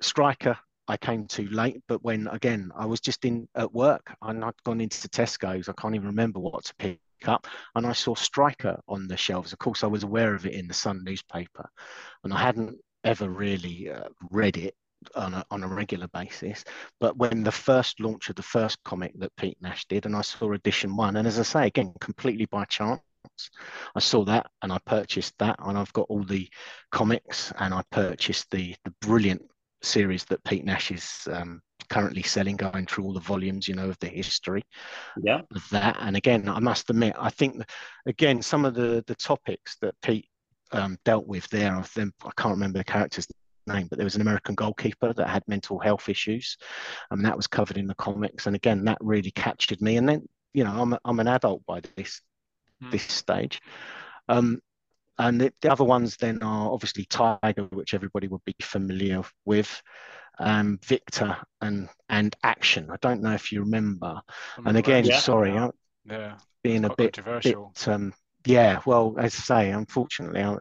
Striker, I came too late, but when again I was just in at work and I'd gone into Tesco's, I can't even remember what to pick up, and I saw Striker on the shelves. Of course, I was aware of it in the Sun newspaper, and I hadn't ever really uh, read it on a, on a regular basis. But when the first launch of the first comic that Pete Nash did, and I saw edition one, and as I say again, completely by chance. I saw that and I purchased that, and I've got all the comics, and I purchased the the brilliant series that Pete Nash is um, currently selling, going through all the volumes, you know, of the history Yeah. of that. And again, I must admit, I think again some of the the topics that Pete um, dealt with there, of them, I can't remember the character's name, but there was an American goalkeeper that had mental health issues, and that was covered in the comics. And again, that really captured me. And then, you know, I'm I'm an adult by this Hmm. this stage. Um, and the, the other ones then are obviously Tiger, which everybody would be familiar with, um, Victor and and Action. I don't know if you remember. I And again, Yeah. sorry, Yeah. being a bit, bit controversial. um, yeah. Well, as I say, unfortunately, I'm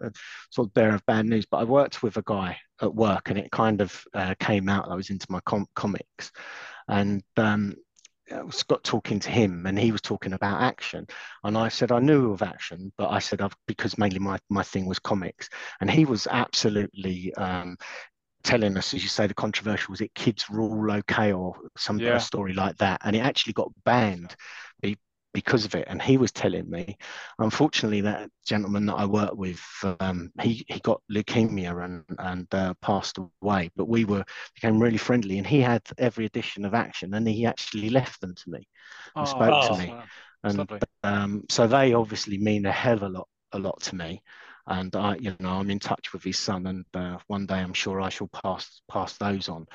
sort of bearer of bad news. But I worked with a guy at work, and it kind of uh, came out. I was into my com- comics, and um, I was got talking to him, and he was talking about action, and I said I knew of action, but I said I've because mainly my my thing was comics, and he was absolutely. Um, telling us as you say the controversial was it kids rule okay or some Yeah. story like that and it actually got banned because of it. And he was telling me unfortunately that gentleman that i worked with um, he he got leukemia and and uh, passed away but we were became really friendly and he had every edition of action and he actually left them to me Oh, spoke to me. wow, and um, so they obviously mean a hell of a lot a lot to me. And I you know I'm in touch with his son and uh, one day I'm sure I shall pass pass those on.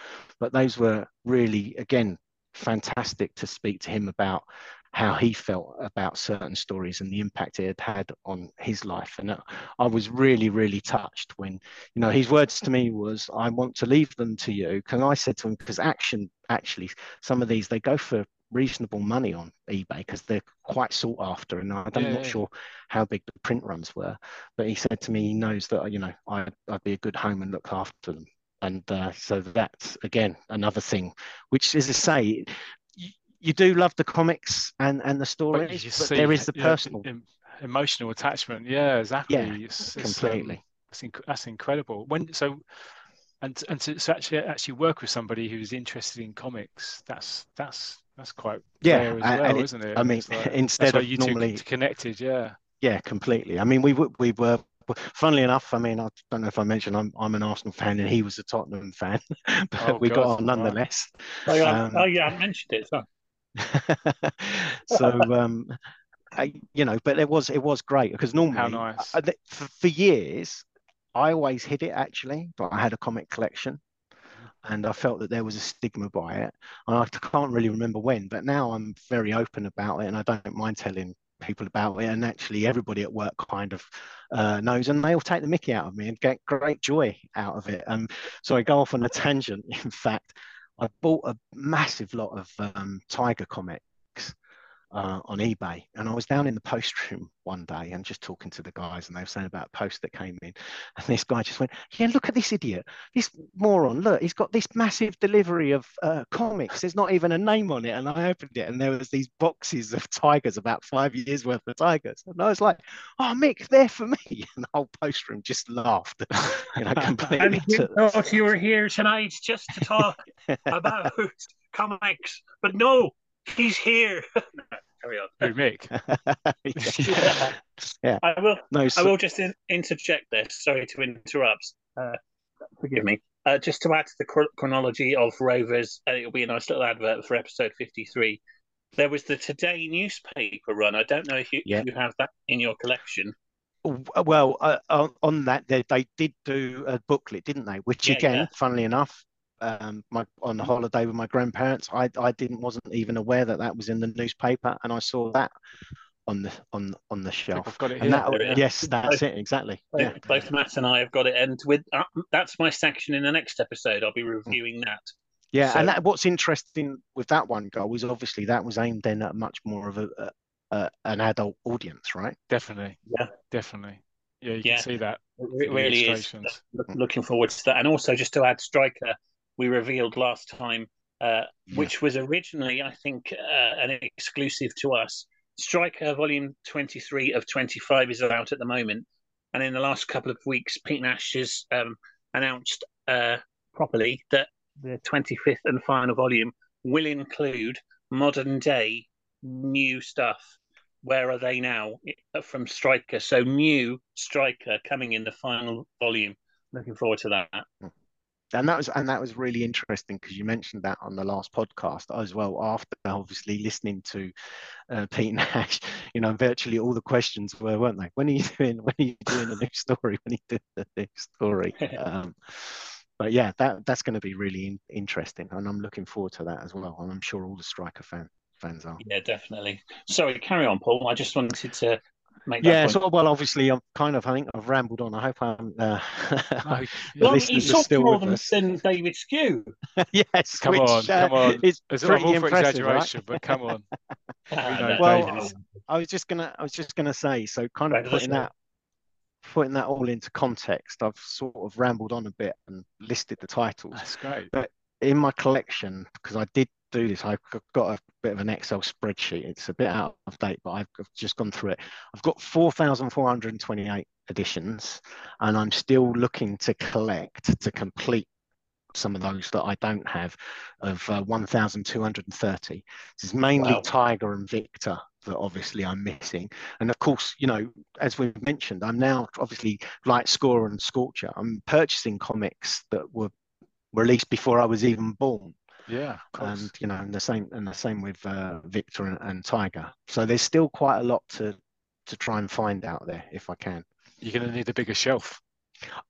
But those were really again fantastic to speak to him about how he felt about certain stories and the impact it had had on his life. And uh, I was really really touched when you know his words to me was I want to leave them to you. Because I said to him because action actually some of these they go for reasonable money on eBay because they're quite sought after and I'm Yeah, not yeah. sure how big the print runs were but he said to me he knows that you know I, I'd be a good home and look after them. And uh, so that's again another thing which is to say you, you do love the comics and and the But stories you but see, there is the yeah, personal em- emotional attachment. Yeah, exactly. Yeah, It's, it's, completely. um, that's, inc- that's incredible. When so, and and to, to actually actually work with somebody who's interested in comics, that's that's that's quite Yeah, rare as and well, it- isn't it? I mean, like- instead that's why of you two normally- connected, yeah. Yeah, completely. I mean, we were we were funnily enough. I mean, I don't know if I mentioned I'm I'm an Arsenal fan and he was a Tottenham fan, but Oh, we got God, on right. Oh, yeah, Um, oh, yeah I mentioned it. So. so um, I, you know, but it was it was great because normally How nice. uh, th- for, for years I always hid it actually, but I had a comic collection, and I felt that there was a stigma by it, and I can't really remember when, but now I'm very open about it, and I don't mind telling people about it, and actually everybody at work kind of uh, knows, and they all take the Mickey out of me and get great joy out of it. Um, so I go off on a tangent. In fact, I bought a massive lot of um, Tiger comics uh, on eBay. And I was down in the post room one day and just talking to the guys, and they were saying about a post that came in. And this guy just went, Yeah, look at this idiot, this moron. Look, he's got this massive delivery of uh, comics. There's not even a name on it. And I opened it, and there was these boxes of tigers, about five years worth of tigers. And I was like, Oh, Mick, they're for me. And the whole post room just laughed, you know, completely. And you thought you were here tonight just to talk about comics, but no, he's here. Carry on. Who, Mick? yeah. Yeah. I will. No, I will just in, interject this. Sorry to interrupt. Uh, forgive me. Uh, just to add to the chronology of Rovers, uh, it'll be a nice little advert for episode 53. There was the Today newspaper run. I don't know if you, Yeah. if you have that in your collection. well, uh, on, on that, they, they did do a booklet, didn't they? Which Yeah, again, yeah. funnily enough, um, my on holiday with my grandparents, I I didn't wasn't even aware that that was in the newspaper, and I saw that on the on on the shelf. I've shelf. got it And here. that, Yeah. yes, that's it exactly. Both, Yeah, both Matt and I have got it, and with uh, that's my section in the next episode. I'll be reviewing that. yeah. So- And that, what's interesting with that one Gull is obviously that was aimed then at much more of a, a, a an adult audience, right? Definitely. Yeah. Definitely. Yeah, you Yeah. can see that. It really is. looking forward to that. And also, just to add, Striker, we revealed last time, uh, Yeah. which was originally, I think, uh, an exclusive to us. Striker Volume 23 of 25 is out at the moment. And in the last couple of weeks, Pete Nash has um, announced uh, properly that the 25th and final volume will include modern day new stuff. Where are they now uh, from Striker? So, new Striker coming in the final volume. Looking forward to that. And that was and that was really interesting because you mentioned that on the last podcast as well after obviously listening to uh, Pete Nash you know virtually all the questions were weren't they when are you doing when are you doing the new story when are you doing the new story um, but yeah that that's going to be really in, interesting and I'm looking forward to that as well and I'm sure all the striker fan fans are Yeah, definitely. Sorry, carry on, Paul. I just wanted to make that yeah point. so well obviously I'm kind of I think I've rambled on I hope I'm uh, No, the Well, listeners he's are talked more than, than David Sque. yes Come which, on, uh, come on. is It's I'm pretty all for impressive, right? exaggeration, but come on. Ah, no. Well, David I was just gonna I was just gonna say, so kind of Right, putting go. that putting that all into context, I've sort of rambled on a bit and listed the titles. That's great. But in my collection, because I did do this, I've got a bit of an Excel spreadsheet. It's a bit out of date, but I've just gone through it. I've got 4,428 editions, and I'm still looking to collect to complete some of those that I don't have of uh, 1,230. This is mainly Wow. Tiger and Victor that obviously I'm missing. And of course, you know, as we've mentioned, I'm now obviously like Score and Scorcher. I'm purchasing comics that were released before I was even born. Yeah. And you know, and the same and the same with uh, Victor and, and Tiger. So there's still quite a lot to to try and find out there if I can. You're going to need a bigger shelf.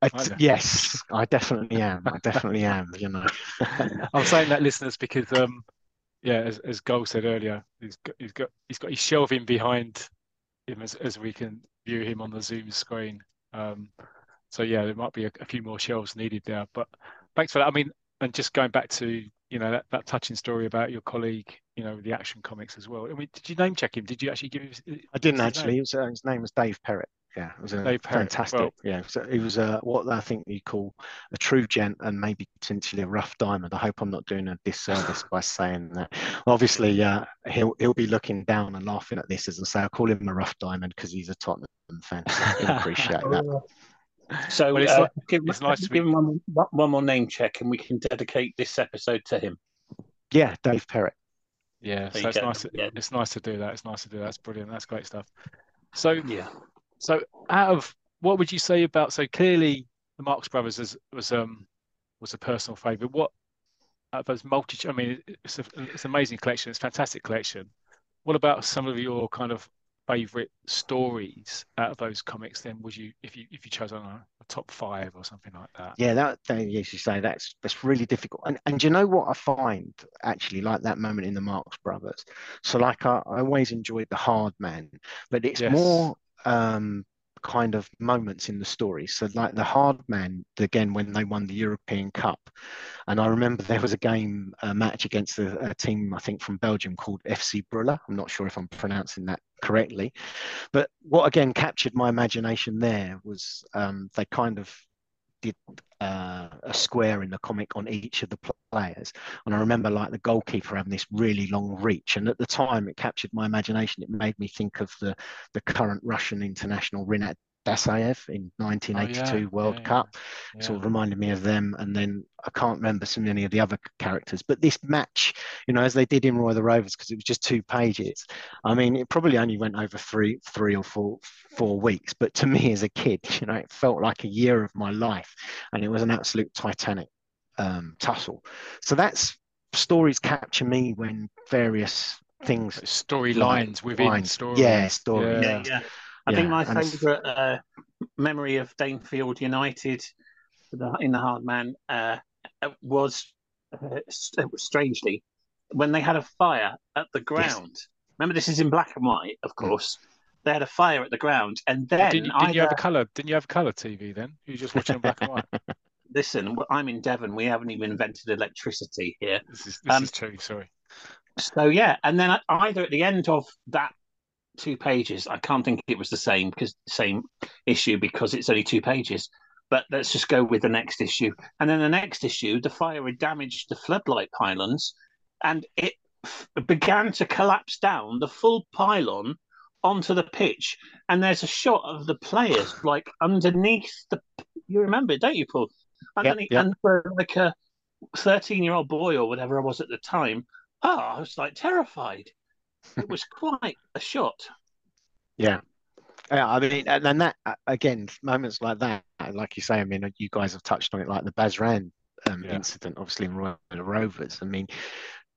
I, yes, I definitely am. I definitely am. You know. I'm saying that, listeners, because um, yeah, as as Gull said earlier, he's got he's got he's got his shelving behind him as as we can view him on the Zoom screen. Um, so yeah, there might be a, a few more shelves needed there. But thanks for that. I mean, and just going back to you know that, that touching story about your colleague, you know, the Action Comics as well. I mean, did you name check him? Did you actually give him? I didn't his name? actually. It was, uh, his name was Dave Perrett. Yeah, it was a Dave fantastic. Well- yeah, so he was a what I think you call a true gent and maybe potentially a rough diamond. I hope I'm not doing a disservice by saying that. Obviously, uh, he'll he'll be looking down and laughing at this as I say. I call him a rough diamond because he's a Tottenham fan. He'll appreciate that. So Well, it's uh, like- give, it's nice to give be- him one, one more name check, and we can dedicate this episode to him. Yeah, Dave Perrett. Yeah, There so it's nice. To, Yeah. It's nice to do that. It's nice to do that. That's brilliant. That's great stuff. So, Yeah. so out of what would you say about? So clearly, the Marx Brothers is, was um was a personal favourite. What out of those multi? I mean, it's a, it's an amazing collection. It's a fantastic collection. What about some of your kind of favorite stories out of those comics, then would you, if you if you chose on a, a top five or something like that? Yeah, that, as you say, that's that's really difficult. And and you know what I find actually like that moment in the Marx Brothers. So like I, I always enjoyed the Hard Man, but it's Yes. more um kind of moments in the story. So like the Hard Man again when they won the European Cup, and I remember there was a game a match against a, a team I think from Belgium called FC Brüller. I'm not sure if I'm pronouncing that correctly, but what again captured my imagination there was um, they kind of did uh, a square in the comic on each of the players. And I remember like the goalkeeper having this really long reach. And at the time, it captured my imagination. It made me think of the the current Russian international Rinat Dasayev in 1982 World Oh, yeah, Cup. yeah. Sort of reminded me of them. And then I can't remember so many of the other characters. But this match, you know, as they did in Roy the Rovers, because it was just two pages. I mean, it probably only went over three, three or four, four weeks. But to me as a kid, you know, it felt like a year of my life, and it was an absolute titanic um, tussle. So that's stories capture me when various things. storylines within stories. Yeah, stories. Yeah, yeah. I think my favourite uh, memory of Danefield United in the Hard Man uh, was uh, strangely when they had a fire at the ground. Remember, this is in black and white, of course. They had a fire at the ground, and then Didn't, you- didn't you have a color? Didn't you have color TV then? You were just watching black and white. listen, I'm in Devon. We haven't even invented electricity here. This is this Um, is true. Sorry. So yeah, and then either at the end of that two pages, I can't think it was the same because same issue because it's only two pages. But let's just go with the next issue, and then the next issue, the fire had damaged the floodlight pylons, and it f- began to collapse down the full pylon onto the pitch. And there's a shot of the players like underneath the. You remember, don't you, Paul? Underneath, yep. and for like a thirteen-year-old boy or whatever I was at the time, oh, I was like terrified. It was quite a shot. Yeah. Yeah, I mean, and then that uh, again, moments like that, like you say, I mean, you guys have touched on it, like the Basran um, Yeah. incident, obviously in Royal Rovers. I mean,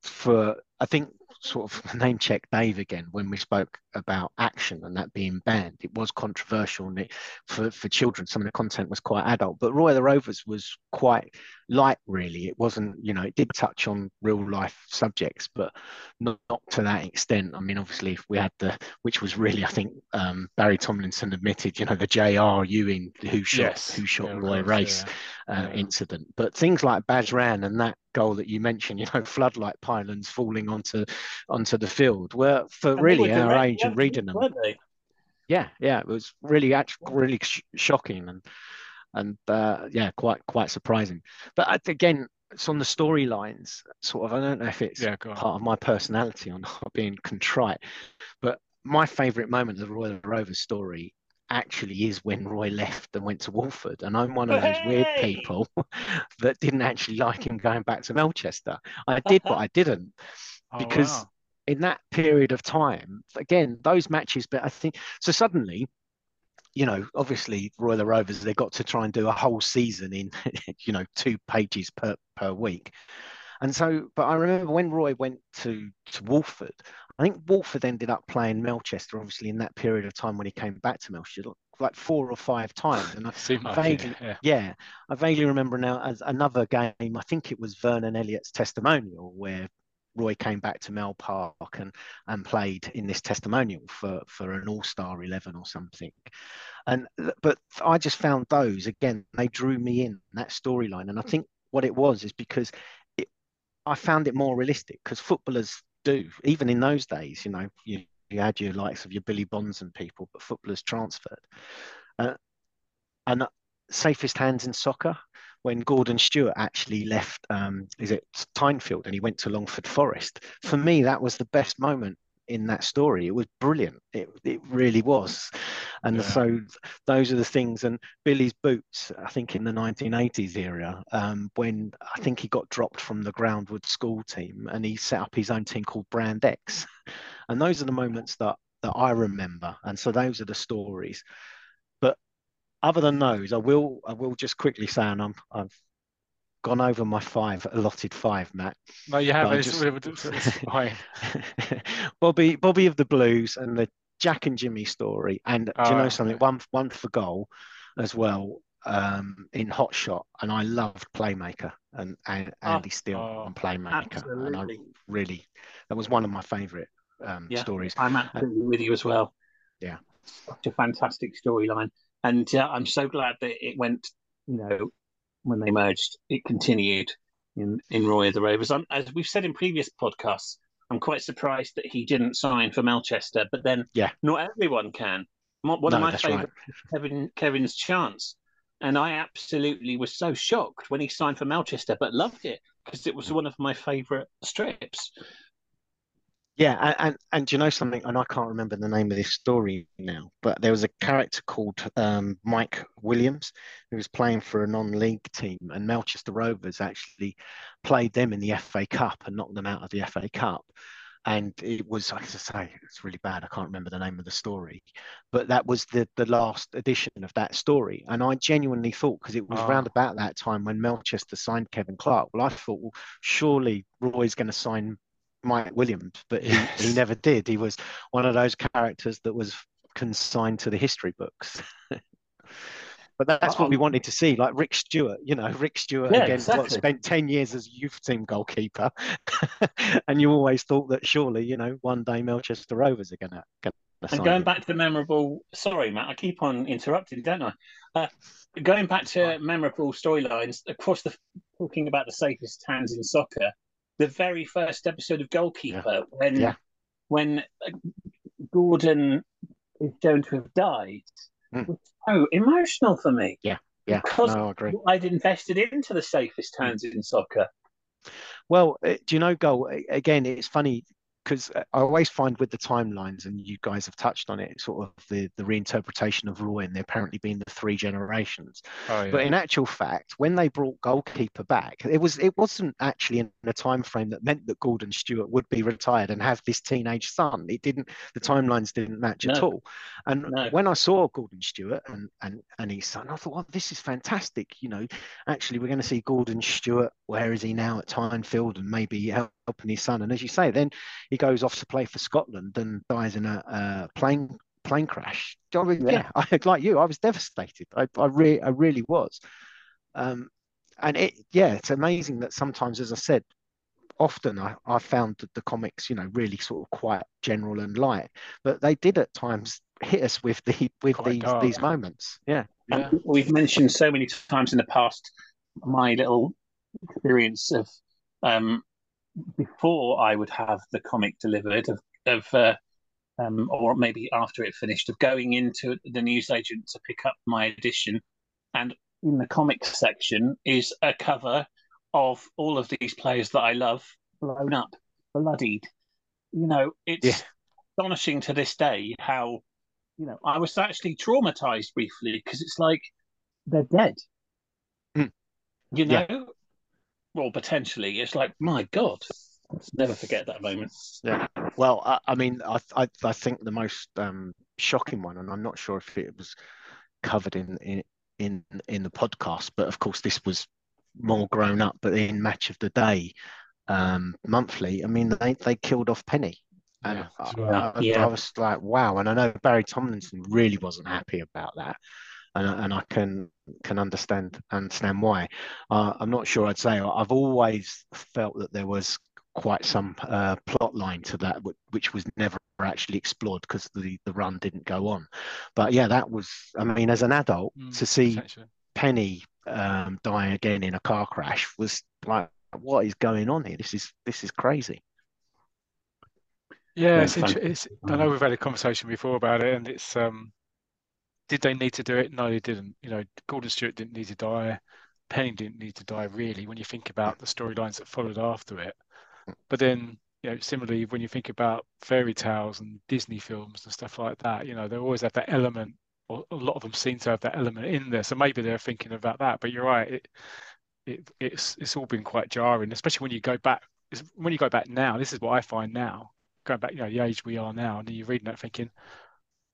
for I think sort of name check Dave again when we spoke about action and that being banned. It was controversial and it, for for children. Some of the content was quite adult, but Royal the Rovers was quite light. Really, it wasn't. You know, it did touch on real life subjects, but not, not to that extent. I mean, obviously, if we had the which was really, I think, um, Barry Tomlinson admitted. You know, the J.R. Ewing who shot Yes. who shot Yeah, Roy Race yeah. uh, Yeah. incident. But things like Bazran and that Gull that you mentioned, you know, floodlight pylons falling onto onto the field were for And really were our age and reading them. Yeah, yeah, it was really actually really sh- shocking and and uh, yeah, quite quite surprising. But again, it's on the storylines. Sort of, I don't know if it's Yeah, part of my personality or not being contrite, but my favourite moment of the Royal Rovers story actually is when Roy left and went to Walford. And I'm one of those weird people that didn't actually like him going back to Melchester. I did, but I didn't Oh, because wow. in that period of time, again, those matches, but I think so suddenly, you know, obviously Royal the Rovers, they got to try and do a whole season in, you know, two pages per, per week. And so, but I remember when Roy went to, to Walford, I think Walford ended up playing Melchester, obviously, in that period of time when he came back to Melchester, like four or five times. And I, like vaguely- it, yeah. yeah, I vaguely remember now as another game. I think it was Vernon Elliott's testimonial where Roy came back to Mel Park and and played in this testimonial for for an All Star eleven or something. And but I just found those again. They drew me in that storyline, and I think what it was is because it, I found it more realistic because footballers do even in those days. You know, you you had your likes of your Billy Bonds and people, but footballers transferred. Uh, and safest hands in soccer when Gordon Stewart actually left um, is it Tynefield and he went to Longford Forest. For me, that was the best moment in that story. It was brilliant. It it really was. And Yeah. so those are the things. And Billy's boots, I think in the 1980s era, um, when I think he got dropped from the Groundwood school team and he set up his own team called Brand X. And those are the moments that that I remember. And so those are the stories. But other than those, I will I will just quickly say, and I'm I've gone over my five allotted five, Matt. No, you have. But I It's, just- it's fine. Bobby Bobby of the Blues and the Jack and Jimmy story, and do you Oh, know something? One one for Gull as well um, in Hot Shot, and I loved Playmaker and, and Oh, Andy Steele oh, on Playmaker, and I really that was one of my favourite um, Yeah. stories. I'm absolutely with you as well. Yeah. Such a fantastic storyline. And uh, I'm so glad that it went, you know, when they merged, it continued in, in Roy of the Rovers. I'm, as we've said in previous podcasts, I'm quite surprised that he didn't sign for Melchester, but then Yeah. not everyone can. One No, of my favourite Kevin Kevin's chance. And I absolutely was so shocked when he signed for Melchester, but loved it because it was one of my favourite strips. Yeah, and, and you know something? And I can't remember the name of this story now, but there was a character called um, Mike Williams who was playing for a non-league team, and Melchester Rovers actually played them in the FA Cup and knocked them out of the FA Cup. And it was, like I say, it's really bad. I can't remember the name of the story, but that was the the last edition of that story. And I genuinely thought, because it was Ah. around about that time when Melchester signed Kevin Clark. Well, I thought, well, surely Roy's going to sign Mike Williams, but he, he never did. He was one of those characters that was consigned to the history books. but that's what we wanted to see, like Rick Stewart. You know, Rick Stewart Yeah, again what, exactly. spent ten years as youth team goalkeeper, and you always thought that surely, you know, one day Melchester Rovers are gonna. gonna And going him. back to the memorable, sorry, Matt, I keep on interrupting, don't I? Uh, going back to memorable storylines, across the talking about the safest hands in soccer, the very first episode of Goalkeeper, when Yeah. when uh, Gordon is shown to have died, Mm. was so emotional for me yeah, yeah, because no, I agree. I'd invested into the safest hands in soccer. Well, uh, do you know, Gull? Again, it's funny because uh, I always find with the timelines, and you guys have touched on it, sort of the, the reinterpretation of Roy and there apparently being the three generations. Oh, yeah. But in actual fact, when they brought goalkeeper back, it was it wasn't actually in a time frame that meant that Gordon Stewart would be retired and have this teenage son. It didn't. The timelines didn't match at all. And No. when I saw Gordon Stewart and and and his son, I thought, well, this is fantastic. You know, actually, we're going to see Gordon Stewart. Where is he now at Tynefield and maybe helping his son? And as you say, then he goes off to play for Scotland and dies in a, a plane plane crash. I mean, Yeah. yeah, I, like you, I was devastated. I, I really, I really was. Um, and it, yeah, it's amazing that sometimes, as I said, often I, I found that the comics, you know, really sort of quite general and light, but they did at times hit us with the with Quite these dark. these moments. Yeah, yeah. And we've mentioned so many times in the past my little experience of um, before I would have the comic delivered of, of uh, um, or maybe after it finished, of going into the newsagent to pick up my edition, and in the comics section is a cover of all of these players that I love blown up, bloodied. You know, it's Yeah. astonishing to this day how you know I was actually traumatized briefly because it's like they're dead. Mm. You Yeah. Know, well, potentially, it's like my God, never forget that moment. yeah. Well, I, I mean, I, I I think the most um, shocking one, and I'm not sure if it was covered in in in in the podcast, but of course this was more grown up. But in Match of the Day, um, monthly, I mean, they they killed off Penny. And Yeah, I. I- Yeah. I was like, wow. And I know Barry Tomlinson really wasn't happy about that. And, I- and I can can understand understand why. Uh, I'm not sure I'd say I've always felt that there was quite some uh, plot line to that, which, which was never actually explored because the, the run didn't go on. But yeah, that was, I mean, as an adult, Mm, to see potentially. Penny um, die again in a car crash was like, what is going on here? This is this is crazy. Yeah, Yeah, it's, it's I know we've had a conversation before about it, and it's um, did they need to do it? No, they didn't. You know, Gordon Stewart didn't need to die. Penny didn't need to die, really, when you think about the storylines that followed after it. But then, you know, similarly, when you think about fairy tales and Disney films and stuff like that, you know, they always have that element, or a lot of them seem to have that element in there. So maybe they're thinking about that. But you're right, it, it it's it's all been quite jarring, especially when you go back. When you go back now, this is what I find now going back, you know, the age we are now, and you're reading that thinking,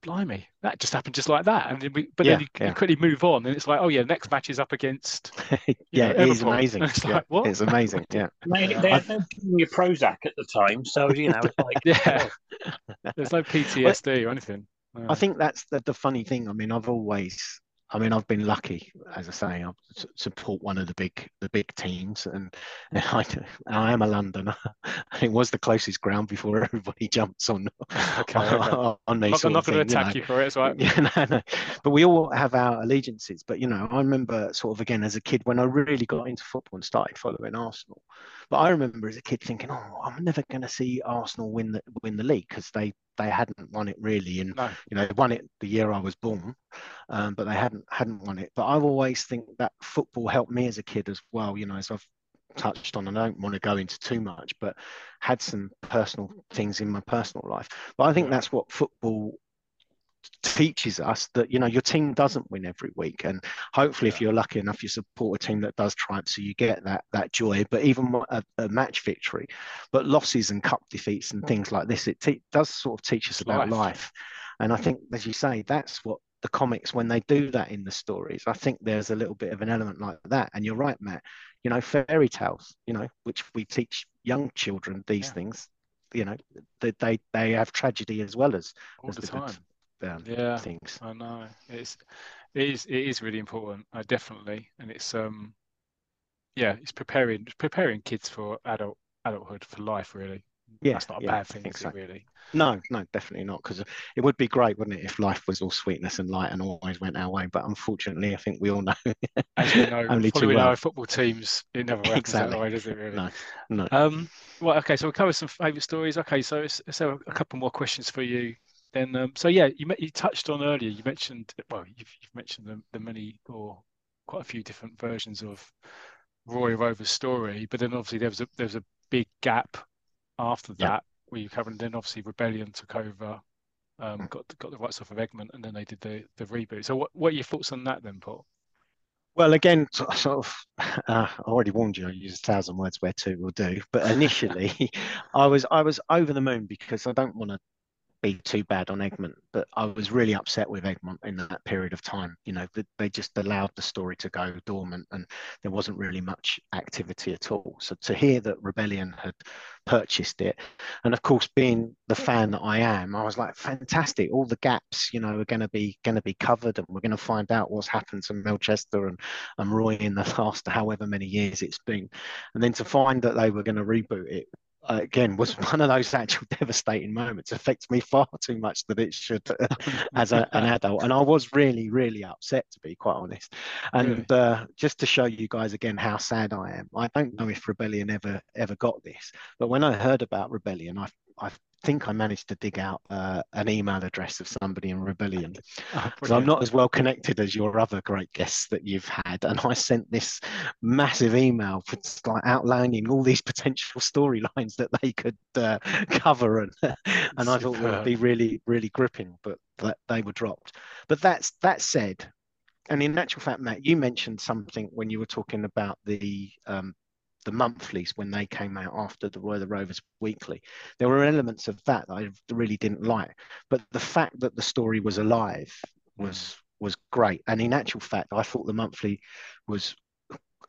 blimey, that just happened just like that. And then we, but Yeah, then you, yeah. you quickly move on, and it's like, oh yeah, next match is up against. yeah, know, it is Everton. amazing. It's Yeah, like, what? It's amazing. Yeah. They, Yeah. they had no giving you Prozac at the time, so you know, it's like Yeah. Oh. There's no PTSD or anything. I think that's the, the funny thing. I mean, I've always, I mean, I've been lucky, as I say, I support one of the big, the big teams, and, and I, I am a Londoner. it was the closest ground before everybody jumps on Okay, okay. on, on me. I'm not, sort I'm not of going to thing, you attack know. you for it. It's like, Yeah, no, no. But we all have our allegiances. But you know, I remember sort of again as a kid when I really got into football and started following Arsenal. But I remember as a kid thinking, "Oh, I'm never going to see Arsenal win the win the league because they they hadn't won it really, and no, you know, they won it the year I was born, um, but they hadn't hadn't won it. But I've always think that football helped me as a kid as well. You know, as I've touched on, and I don't want to go into too much, but had some personal things in my personal life. But I think that's what football teaches us that you know your team doesn't win every week and hopefully if you're lucky enough you support a team that does triumph so you get that that joy but even a, a match victory but losses and cup defeats and things like this it te- does sort of teach us about life. life and i think as you say that's what the comics when they do that in the stories i think there's a little bit of an element like that and you're right matt you know fairy tales you know which we teach young children these Yeah. things you know that they they have tragedy as well as all as the good, time. Um, Yeah. things I know it's it is it is really important, uh, definitely, and it's um yeah, it's preparing preparing kids for adult adulthood for life. Really, Yeah, that's not a yeah, bad thing, so. Really, No, no, definitely not. Because it would be great, wouldn't it, if life was all sweetness and light and always went our way. But unfortunately, I think we all know as we know, only too following well. our football teams, it never happens Exactly. that way, does it? Really? No, no. Um, well, okay, so we'll cover some favourite stories. Okay, so let's a couple more questions for you. Then, um, so yeah, you you touched on earlier. You mentioned well, you've, you've mentioned the, the many or quite a few different versions of Roy Rover's story, but then obviously there was a there was a big gap after Yeah. that where you covered. And then obviously Rebellion took over, um, Mm. got got the rights off of Egmont, and then they did the the reboot. So what what are your thoughts on that then, Paul? Well, again, so- sort of, uh, I already warned you. I use a thousand words where two will do. But initially, I was I was over the moon because I don't want to be too bad on Egmont, but I was really upset with Egmont in that period of time. You know, they just allowed the story to go dormant, and there wasn't really much activity at all. So to hear that Rebellion had purchased it, and of course, being the fan that I am, I was like, fantastic! All the gaps, you know, are going to be going to be covered, and we're going to find out what's happened to Melchester and and Roy in the last however many years it's been, and then to find that they were going to reboot it uh, again was one of those actual devastating moments. Affects me far too much that it should as a, an adult. And i was really really upset to be quite honest. And Really? uh, just to show you guys again how sad i am i don't know if rebellion ever ever got this but when i heard about rebellion i i think i managed to dig out uh, an email address of somebody in rebellion Oh, because I'm not as well connected as your other great guests that you've had. And I sent this massive email for like outlining all these potential storylines that they could uh, cover, and and I thought would be really really gripping, but that they were dropped. But that's that said, and in actual fact, Matt, you mentioned something when you were talking about the um, the monthlies when they came out after the Roy the Rovers Weekly. There were elements of that that I really didn't like, but the fact that the story was alive was mm. was great. And in actual fact, I thought the monthly was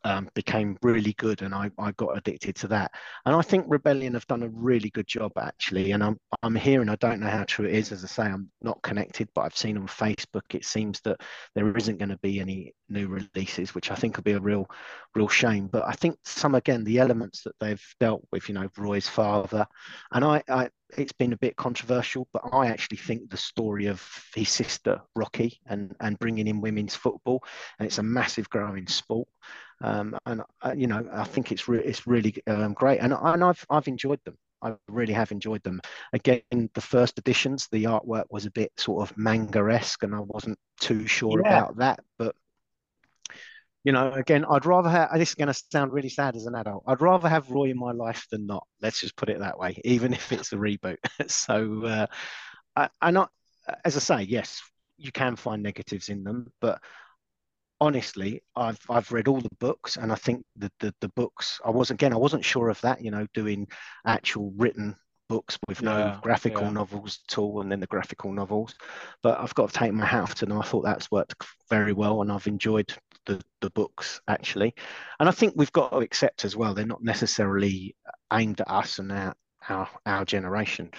um, became really good, and I, I got addicted to that. And I think Rebellion have done a really good job actually. And I'm I'm hearing I don't know how true it is. As I say, I'm not connected, but I've seen on Facebook it seems that there isn't going to be any new releases, which I think will be a real real shame. But I think some again the elements that they've dealt with, you know, Roy's father, and I, I it's been a bit controversial, but I actually think the story of his sister Rocky and and bringing in women's football, and it's a massive growing sport. Um, and uh, you know, I think it's re- it's really um, great, and and I've I've enjoyed them. I really have enjoyed them. Again, the first editions, the artwork was a bit sort of manga-esque, and I wasn't too sure Yeah. about that. But you know, again, I'd rather have. This is going to sound really sad as an adult. I'd rather have Roy in my life than not. Let's just put it that way, even if it's a reboot. so, uh, I, I not as I say, yes, you can find negatives in them, but honestly, I've I've read all the books, and I think the the, the books. I was again, I wasn't sure of that. You know, doing actual written books with Yeah, no graphical yeah. novels at all, and then the graphical novels. But I've got to take my hat off to them. I thought that's worked very well, and I've enjoyed the the books actually. And I think we've got to accept as well they're not necessarily aimed at us and our our, our generation,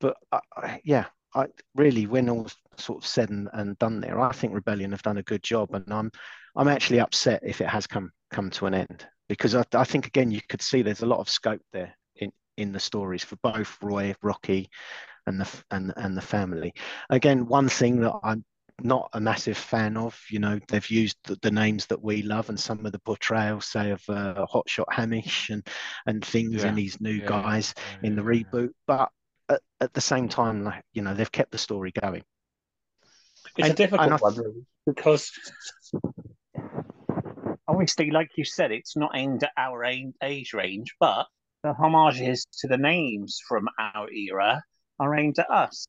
but I, I- yeah. I really, when all's sort of said and, and done there, I think Rebellion have done a good job, and I'm I'm actually upset if it has come come to an end because I, I think again you could see there's a lot of scope there in in the stories for both Roy, Rocky, and the and and the family. Again, one thing that I'm not a massive fan of, you know, they've used the, the names that we love and some of the portrayals, say of uh, Hotshot Hamish and and things Yeah, in these new yeah, guys yeah, in the reboot, but at, at the same time, like you know, they've kept the story going. It's a difficult I- one really, because obviously, like you said, it's not aimed at our age range, but the homages to the names from our era are aimed at us.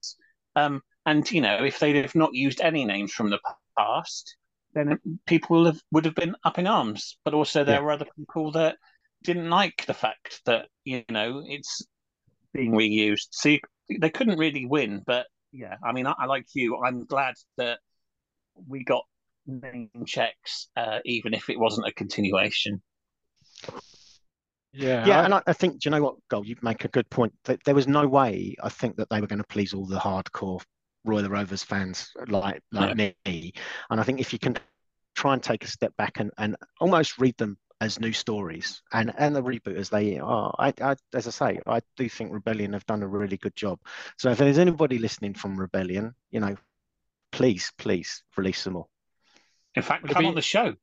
Um, and you know, if they'd have not used any names from the past, then people have, would have been up in arms. But also, there Yeah. were other people that didn't like the fact that you know it's being reused. So you, they couldn't really win. But yeah, I mean, I, I like you. I'm glad that we got name checks, uh, even if it wasn't a continuation. Yeah, Yeah, I- and I, I think, do you know what, Gull? You make a good point. That there was no way I think that they were going to please all the hardcore Roy the Rovers fans like like me. And I think if you can try and take a step back and, and almost read them as new stories and and the reboot as they are, I, I as I say, I do think Rebellion have done a really good job. So if there's anybody listening from Rebellion, you know, please, please release them all. In fact, Would it come be- on the show.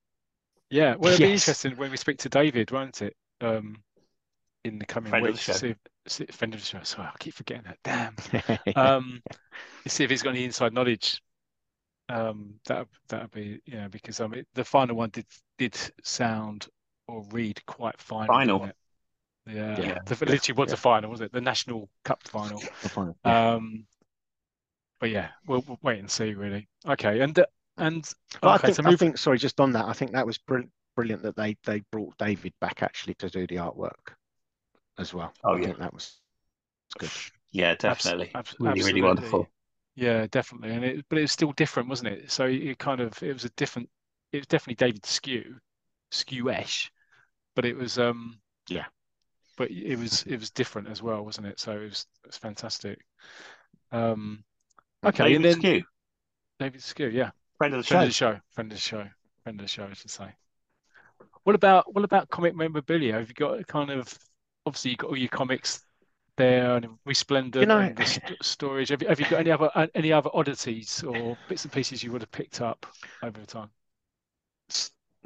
Yeah, well, it'll be interesting when we speak to David, won't it? Um, in the coming Friend of the weeks, to show. see if, see, friend of the show. Sorry, I keep forgetting that. Damn. Um, to see if he's got any inside knowledge. Um, that that would be you know because I mean the final one did did sound or read quite final. Final. didn't? Yeah, Yeah. The, literally was Yeah. a final, was it? The National Cup final. Yeah. Um, but yeah, we'll, we'll wait and see really. Okay, and uh, and But okay, I think, so I think, sorry, just on that, I think that was brilliant, brilliant that they they brought David back actually to do the artwork as well. Oh, I yeah. think that was good. Yeah, definitely. abs- really, really absolutely. wonderful. Yeah, definitely. And it, but it was still different, wasn't it? So it kind of, it was a different, it was definitely David Sque, Sque-esh, but it was, um, Yeah. but it was, it was different as well, wasn't it? So it was, it was fantastic. Um, okay. David and then Sque, David Sque, yeah. friend of the Friend show. of the show, friend of the show, friend of the show, I should say. What about what about comic memorabilia? Have you got a kind of obviously you got all your comics there and Resplendent You know- and the st storage. Have you have you got any other uh, any other oddities or bits and pieces you would have picked up over the time?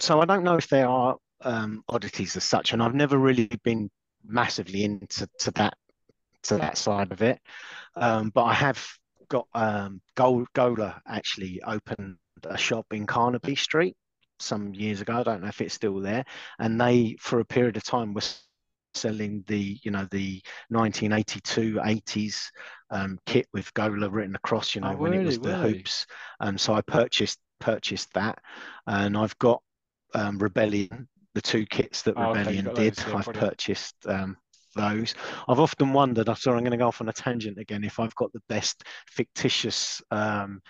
So I don't know if there are um, oddities as such, and I've never really been massively into to that to that side of it. Um, but I have got um, Gold Gola actually opened a shop in Carnaby Street some years ago. I don't know if it's still there, and they for a period of time were selling the you know the 1982 80s um, kit with Gola written across you know Oh, when it was the Really? hoops um, so I purchased purchased that and I've got um, Rebellion the two kits that Oh, okay, Rebellion got did those, yeah, I've brilliant. purchased um, those I've often wondered I'm sorry I'm going to go off on a tangent again if I've got the best fictitious um,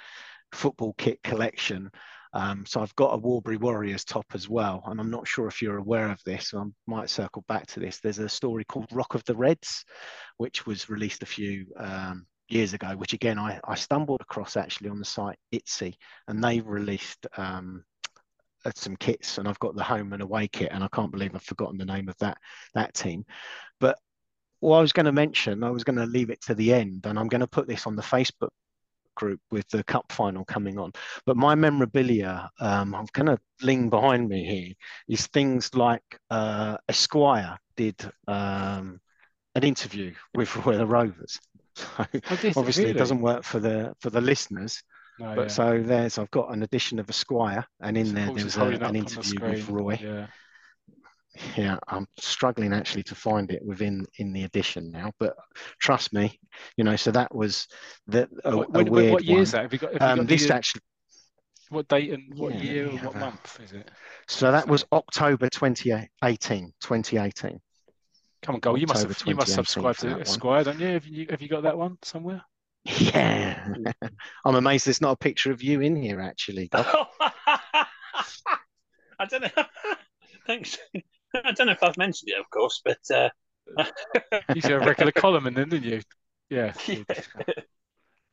football kit collection um, so I've got a Warbury Warriors top as well, and I'm not sure if you're aware of this. I might circle back to this. There's a story called Rock of the Reds, which was released a few um, years ago. Which again, I, I stumbled across actually on the site Etsy, and they released um, some kits, and I've got the home and away kit, and I can't believe I've forgotten the name of that that team. But what I was going to mention, I was going to leave it to the end, and I'm going to put this on the Facebook group with the cup final coming on. But my memorabilia, um, I'm going to lean behind me here, is things like uh, Esquire did um, an interview with the Rovers. So Oh, obviously really? it doesn't work for the for the listeners, No, but yeah. so there's I've got an edition of Esquire, and in So there there was a, an interview with. Roy. Yeah. Yeah, I'm struggling actually to find it within in the edition now, but trust me, you know. So that was the a, What, a when- weird what year one. is that? Have you got, have you Um, got this the, uh, actually, what date and what Yeah, year and what month is it? so that was October 2018, 2018. Come on, Gull. You must have, you must subscribe to that one. Esquire, don't you? Have you have you got that one somewhere? Yeah, I'm amazed there's not a picture of you in here actually. I don't know. Thanks. I don't know if I've mentioned it, of course, but uh, You used to have a regular column in then, didn't you? Yeah. yeah.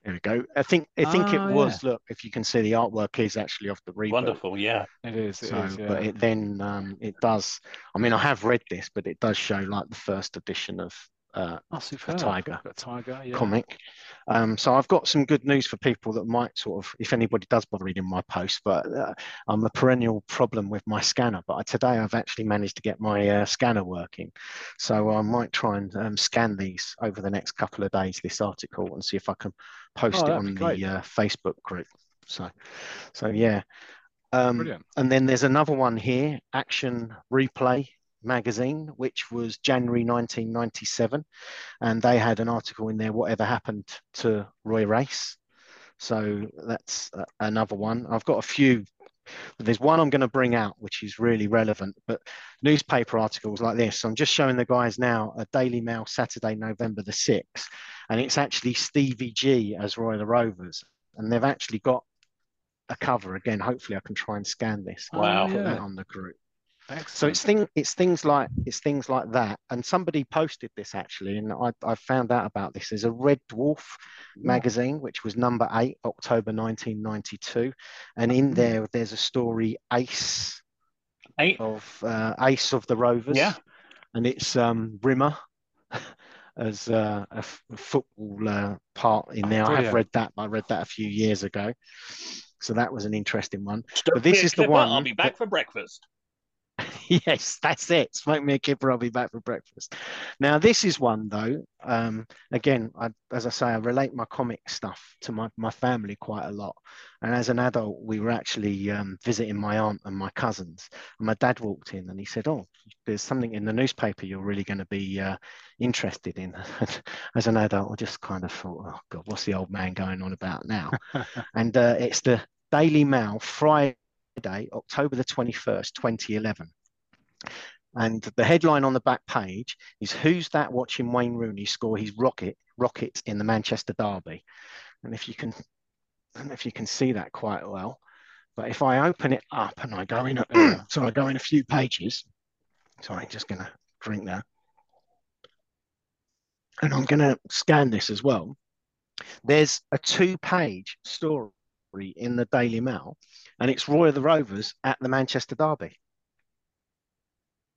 There we go. I think I think Ah, it was. Look, if you can see the artwork is actually off the reboot. wonderful. Yeah, It is. It So, is. Yeah. but it then um, it does. I mean, I have read this, but it does show like the first edition of uh, oh, superb. Tiger. Got Tiger. Yeah. comic. Um, so I've got some good news for people that might sort of, if anybody does bother reading my post, but uh, I'm a perennial problem with my scanner. But today I've actually managed to get my uh, scanner working, so I might try and um, scan these over the next couple of days. This article and see if I can post Oh, it on the uh, Facebook group. So, so yeah. Um, and then there's another one here, Action Replay magazine, which was January 1997. And they had an article in there, Whatever Happened to Roy Race. So that's another one. I've got a few. There's one I'm going to bring out, which is really relevant, but newspaper articles like this. I'm just showing the guys now a Daily Mail Saturday, November the 6th, and it's actually Stevie G as Roy the Rovers. And they've actually got a cover again. Hopefully, I can try and scan this. Wow. Put that on the group. Excellent. So it's thing it's things like it's things like that. And somebody posted this actually, and I, I found out about this. There's a Red Dwarf magazine, which was number eight, October 1992, and in there there's a story Ace eight. of uh, Ace of the Rovers. Yeah. and it's um, Rimmer as uh, a, f- football uh, part in there. I have read that. I read that a few years ago. So that was an interesting one. Stir this is the one I'll be back that- for breakfast. yes, that's it. Smoke me a kipper, I'll be back for breakfast. Now, this is one though. Um, again, I, as I say, I relate my comic stuff to my, my family quite a lot. And as an adult, we were actually um, visiting my aunt and my cousins. And my dad walked in and he said, "Oh, there's something in the newspaper you're really going to be uh, interested in." as an adult, I just kind of thought, "Oh God, what's the old man going on about now?" and uh, it's the Daily Mail Friday, October the 21st, 2011. And the headline on the back page is Who's that watching Wayne Rooney score his rocket rocket in the Manchester Derby? And if you can I don't know if you can see that quite well, but if I open it up and I go in a, uh, so I go in a few pages. Sorry, I'm just gonna drink that. And I'm gonna scan this as well. There's a two-page story in the Daily Mail, and it's Roy of the Rovers at the Manchester Derby.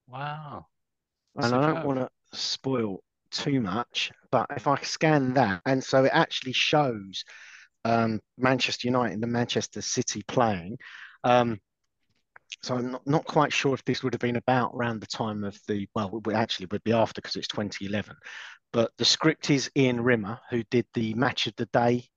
Wow. And I don't want to spoil too much, but if I scan that, and so it actually shows um, Manchester United and Manchester City playing. Um, so I'm not, not quite sure if this would have been about around the time of the, well, it actually would be after because it's 2011. But the script is Ian Rimmer, who did the Match of the Day,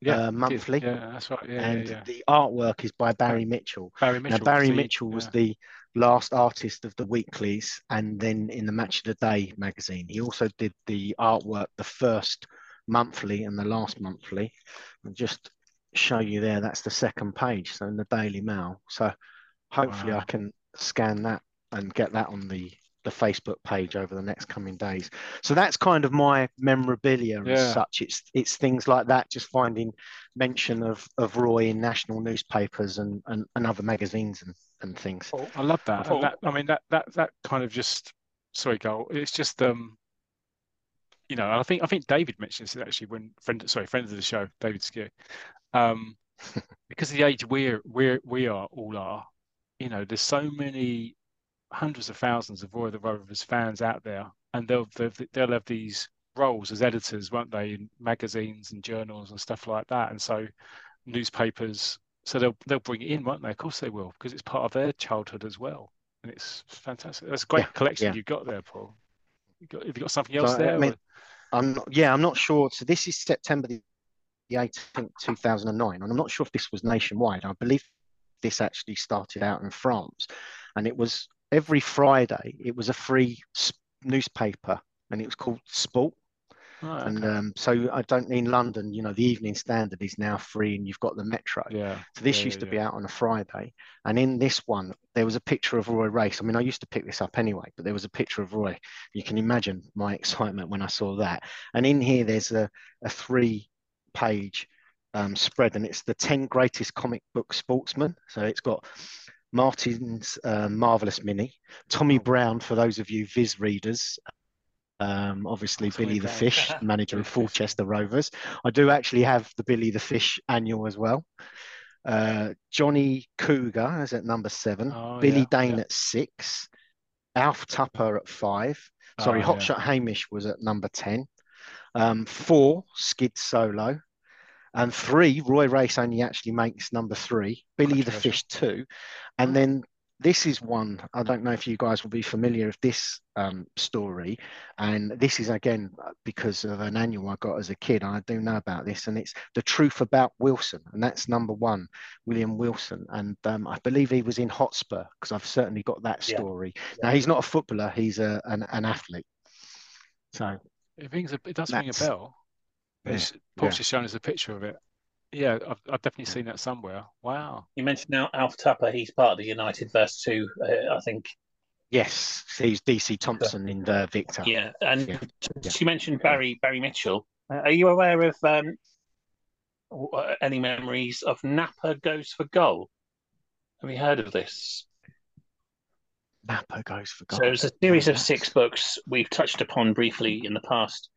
Yeah. uh, monthly, Yeah, that's right. Yeah, and yeah. the artwork is by Barry Mitchell. Barry Mitchell. Now. Barry the- Mitchell was the last artist of the weeklies and then in the Match of the Day magazine. He also did the artwork, the first monthly and the last monthly. I'll just show you there, that's the second page, so in the Daily Mail. So hopefully I can scan that and get that on the the Facebook page over the next coming days. So that's kind of my memorabilia Yeah. as such. It's it's things like that, just finding mention of, of Roy in national newspapers and, and, and other magazines and, and things. I love that. Oh. And that I mean that that that kind of just sorry, Carl. It's just um you know, I think I think David mentioned this actually when friend sorry, friend of the show, David Sque. Um because of the age we're we're we are all are, you know, there's so many hundreds of thousands of Roy the Rovers fans out there and they'll they'll, they'll have these roles as editors, won't they, in magazines and journals and stuff like that. And so newspapers so they'll they'll bring it in, won't they? Of course they will, because it's part of their childhood as well. And it's fantastic. That's a great Yeah, collection yeah. you've got there, Paul. You got, have you got something So, else I there? mean, I'm not, yeah, I'm not sure. So this is September the 18th, 2009, and I'm not sure if this was nationwide. I believe this actually started out in France, and it was every Friday. It was a free newspaper, and it was called Sport. Right, And um, so I don't mean London, you know, the Evening Standard is now free, and you've got the Metro. yeah. So this yeah, used yeah, to be out on a Friday, and in this one there was a picture of Roy Race. I mean, I used to pick this up anyway, but there was a picture of Roy. You can imagine my excitement when I saw that. And in here there's a, a three-page um, spread, and it's the ten greatest comic book sportsmen. So it's got Martin's uh, marvelous mini, Tommy Oh. Brown for those of you Viz readers. Um, obviously, Billy the. Fish, manager of. Fulchester Rovers. I do actually have the Billy the Fish annual as well. Uh, Johnny Cougar is at number seven. Oh, Billy yeah, Dane yeah. at six. Alf Tupper at five. Sorry, Oh, yeah. Hotshot Hamish was at number 10. Um, four, Skid Solo. And three, Roy Race only actually makes number three. Billy the Fish, two. And then this is one, I don't know if you guys will be familiar with this um, story. And this is again because of an annual I got as a kid. I do know about this, and it's The Truth About Wilson. And that's number one, William Wilson. And um, I believe he was in Hotspur because I've certainly got that Yeah. story. Now, he's not a footballer, he's a, an, an athlete. So, It rings a, it does ring a bell. Yeah, It's, Paul's yeah. just shown us a picture of it. Yeah, I've, I've definitely seen that somewhere. Wow. You mentioned now Alf Tupper. He's part of the United verse two, uh, I think. yes, he's DC Thomson in the Victor. Yeah, and Yeah, yeah. you mentioned Barry Barry Mitchell. Uh, are you aware of um, uh, any memories of Napper Goes for Goal? Have you heard of this? Napper goes for goal. So it was a series of six books we've touched upon briefly in the past.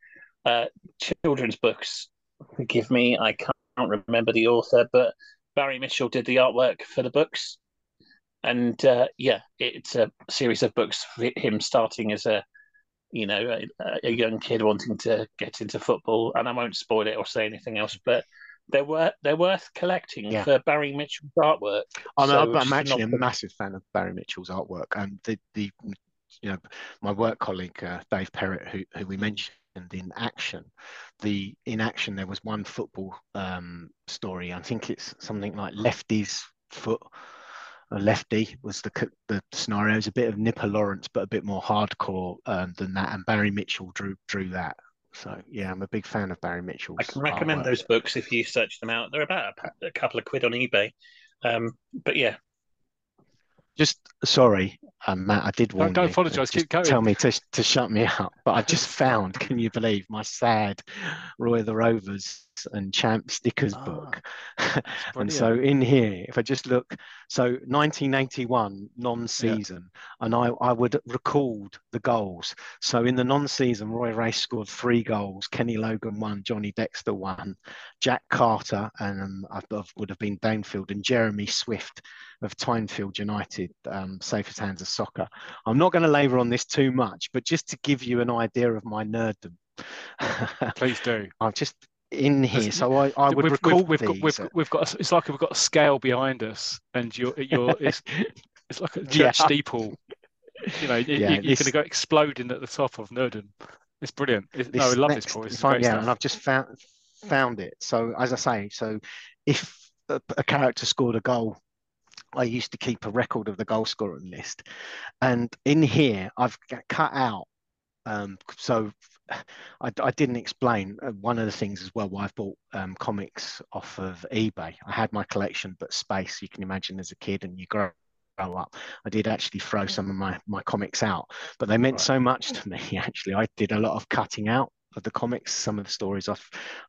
Uh, children's books. Forgive me, I can't remember the author, but Barry Mitchell did the artwork for the books. And uh, yeah, it's a series of books for him starting as a, you know, a, a young kid wanting to get into football. And I won't spoil it or say anything else, but they're worth they're worth collecting Yeah. for Barry Mitchell's artwork. I'm, So I'm, actually a massive fan of Barry Mitchell's artwork, and the the you know my work colleague uh, Dave Perrett, who who we mentioned in action, the in action there was one football um, story. I think it's something like Lefty's foot. A lefty was the the scenario. It was a bit of Nipper Lawrence, but a bit more hardcore um, than that. And Barry Mitchell drew drew that. So yeah, I'm a big fan of Barry Mitchell. I can recommend artwork. those books if you search them out. They're about a, a couple of quid on eBay. Um, but yeah, Just sorry, um, Matt. I did warn don't you. apologise, keep going. Tell me to to shut me up. But I just found, can you believe, my sad Roy the Rovers and Champ stickers Ah, book. And so in here, if I just look, so 1981 non-season, and I I would record the goals. So in the non-season, Roy Race scored three goals. Kenny Logan one, Johnny Dexter one, Jack Carter, and um, I would have been Downfield and Jeremy Swift of Tynefield United, um, safest hands of soccer. I'm not going to labour on this too much, but just to give you an idea of my nerddom, Please do. I'm just in here. So I, I would we've, record we've, these. we've, got- we've got a, it's like we've got a scale behind us, and you're you're it's it's like a church Yeah. steeple. You know, Yeah, you, are going to go exploding at the top of Nerdon. It's brilliant. It, no, I love next, this, Paul. This is great yeah, stuff. and I've just found found it. So as I say, so if a, a character scored a goal, I used to keep a record of the goal scoring list, and in here I've cut out. Um, so I, I didn't explain uh, one of the things as well why I've bought um, comics off of eBay. I had my collection, but space you can imagine as a kid and you grow grow up. I did actually throw some of my my comics out, but they meant Right. so much to me. Actually, I did a lot of cutting out of the comics, some of the stories I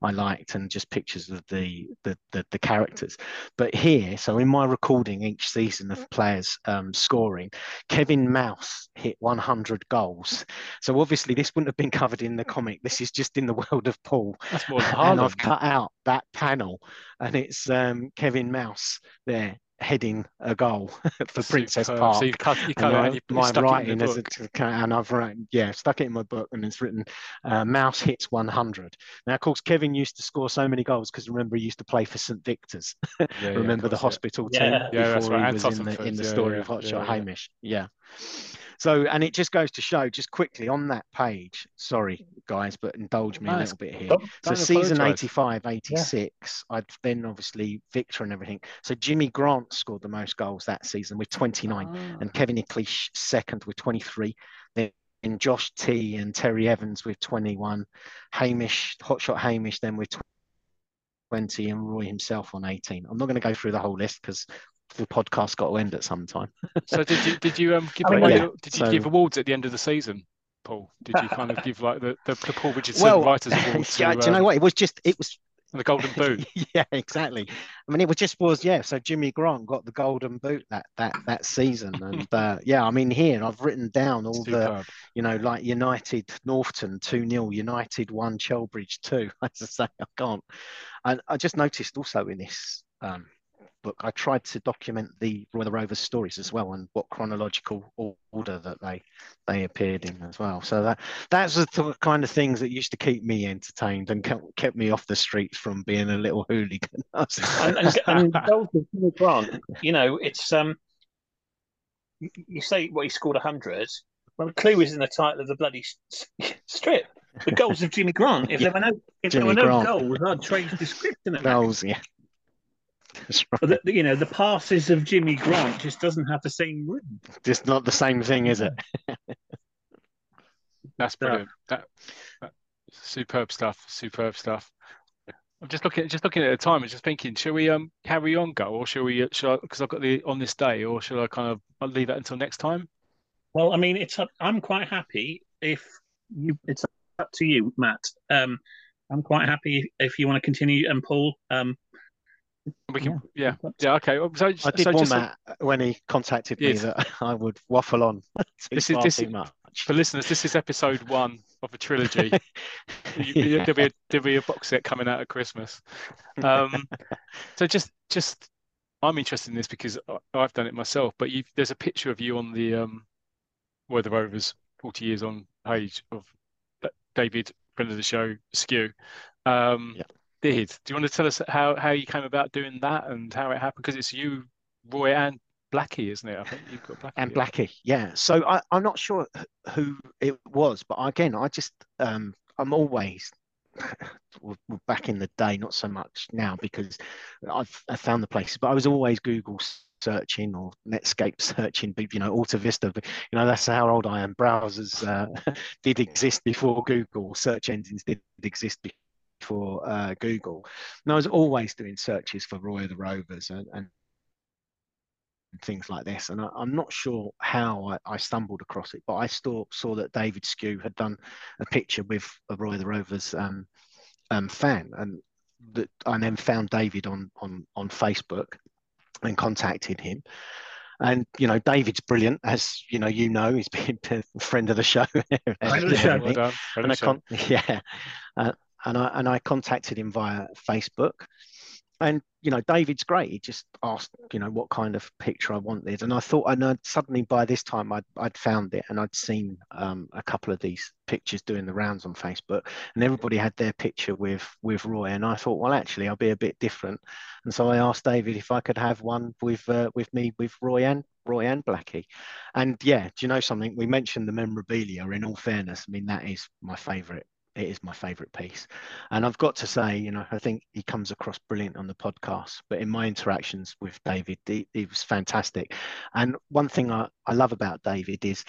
I liked, and just pictures of the the the, the characters. But here, so in my recording each season of players um, scoring, Kevin Mouse hit 100 goals. So obviously this wouldn't have been covered in the comic. This is just in the world of Paul That's more than and I've cut out that panel, and it's um, Kevin Mouse there heading a goal for Princess Superb. Park. So you've cut, you cut and it I- and you, you my stuck it in writing as a, and I've written, yeah, stuck it in my book, and it's written uh, Mouse hits 100. Now, of course, Kevin used to score so many goals because remember he used to play for St Victor's. Yeah, yeah, remember the course, yeah. hospital Yeah. team Yeah, that's before right, he and was in the in the fans, yeah, story yeah, of Hotshot yeah, yeah. Hamish. Yeah. So, and it just goes to show, just quickly on that page. Sorry, guys, but indulge me No, a little bit here. Don't- So Don't season apologise. 85, 86, I'd then obviously Victor and everything. So Jimmy Grant scored the most goals that season with 29, Ah. and Kevin Ickley second with 23. Then Josh T and Terry Evans with 21, Hamish, Hotshot Hamish then with 20, and Roy himself on 18. I'm not going to go through the whole list because the podcast got to end at some time. so did you did you um give I mean, away yeah, did you so- give awards at the end of the season, Paul? Did you kind of give like the the, the Paul Richardson well, Writers Award to yeah, do you know um, what? It was just it was the Golden Boot? yeah, exactly. I mean, it was just was yeah. So Jimmy Grant got the golden boot that that that season, and uh, yeah, I mean here I've written down all the Superb. you know like United Northton two 0 United one Chelbridge two. As I say, I can't. And I just noticed also in this um, book, I tried to document the Royal Rovers stories as well and what chronological order that they they appeared in as well. So that that's the th- kind of things that used to keep me entertained and kept, kept me off the streets from being a little hooligan. and, and, and goals of Jimmy Grant, you know, it's um, you, say what he scored hundred. Well, the clue is in the title of the bloody strip. The goals of Jimmy Grant. If there were no, if Jimmy there were no Grant. goals, I'd change the script in it. Goals, yeah. That's right. The, the- you know, the passes of Jimmy Grant just doesn't have the same rhythm. Just not the same thing, is it? That's Yeah. brilliant. That, that- superb stuff. Superb stuff. I'm just looking, just looking at the time and just thinking, shall we um carry on, go, or shall we? uh, Shall I? Because I've got the on this day, or shall I kind of I'll leave that until next time? Well, I mean, it's up, I'm quite happy if you. It's up to you, Matt. Um, I'm quite happy if you want to continue. And Paul, um, We can, yeah, yeah, okay. So, I did so warn just Matt when he contacted me that I would waffle on too This is- far this too is- much. for listeners, this is episode one of a trilogy. You- you- Yeah. There'll be a, there'll be a box set coming out at Christmas. Um, so just just I'm interested in this because I- I've done it myself. But you there's a picture of you on the um, Weather Rovers 40 years on page of David, friend of the show, Sque. Um, Yeah. Did do you want to tell us how how you came about doing that and how it happened? Because it's you, Roy, and Blackie, isn't it? I think you've got Blackie. and yeah. Blackie, yeah. So I, I'm not sure who it was, but again, I just um, I'm always back in the day, not so much now because I've I found the places, but I was always Google searching or Netscape searching, but, you know, Alta Vista. but, You know, that's how old I am. Browsers uh, did exist before Google. Search engines did exist before uh, Google. And I was always doing searches for Roy of the Rovers and, and things like this. And I, I'm not sure how I, I stumbled across it, but I saw, saw that David Sque had done a picture with a Roy of the Rovers um, um, fan, and that I then found David on on on Facebook and contacted him. And you know, David's brilliant, as you know. You know, he's been a friend of the show. Friend of the show. Well done. Friend and I the show. yeah, uh, and I and I contacted him via Facebook, and you know David's great. He just asked, you know, what kind of picture I wanted, and I thought, and I'd, suddenly by this time I'd I'd found it, and I'd seen um, a couple of these pictures doing the rounds on Facebook, and everybody had their picture with with Roy, and I thought, well, actually, I'll be a bit different, and so I asked David if I could have one with uh, with me with Roy and Roy and Blackie, and yeah, do you know something? We mentioned the memorabilia. In all fairness, I mean that is my favourite it is my favorite piece. And I've got to say, you know, I think he comes across brilliant on the podcast, but in my interactions with David, he, he was fantastic. And one thing I, I love about David is,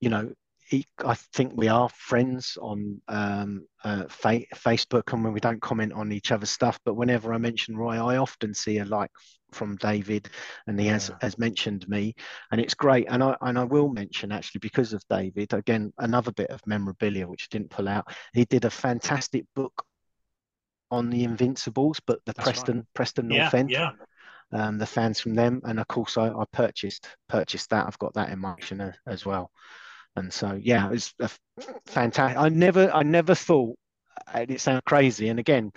you know, I think we are friends on um, uh, fa- Facebook, and when we don't comment on each other's stuff, but whenever I mention Roy, I often see a like from David, and he has Yeah. has mentioned me, and it's great. And I and I will mention actually because of David again another bit of memorabilia which I didn't pull out. He did a fantastic book on the Invincibles, but the That's right. Preston Preston yeah, North End yeah. um, the fans from them, and of course I, I purchased purchased that. I've got that in my collection as well, and so yeah, it was a fantastic. I never I never thought and it sounds crazy, and again,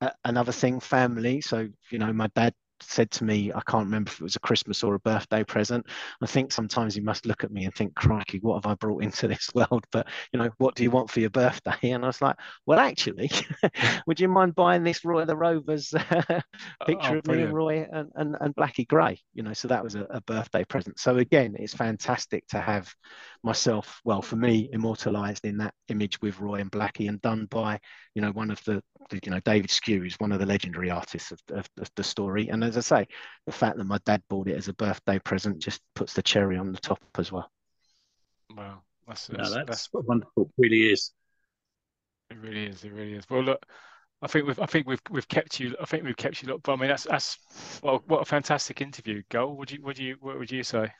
uh, another thing, family. So you know, my dad said to me, I can't remember if it was a Christmas or a birthday present. I think sometimes he must look at me and think, crikey, what have I brought into this world? But, you know, what do you want for your birthday? And I was like, well, actually, would you mind buying this Roy the Rovers uh, oh, oh, picture Oh, of me and. Roy and, and, and Blackie Gray? You know, so that was a, a birthday present. So again, it's fantastic to have myself, well, for me, immortalized in that image with Roy and Blackie and done by, you know, one of the you know, David Sque is one of the legendary artists of, of, of the story. And as I say, the fact that my dad bought it as a birthday present just puts the cherry on the top as well. Wow. That's, No, that's, that's, that's wonderful. It really is. it. Really is. It really is. Well, look, I think we've I think we've we've kept you. I think we've kept you. Look, but I mean, that's that's well, what a fantastic interview, Gull. Would you would you what would you say?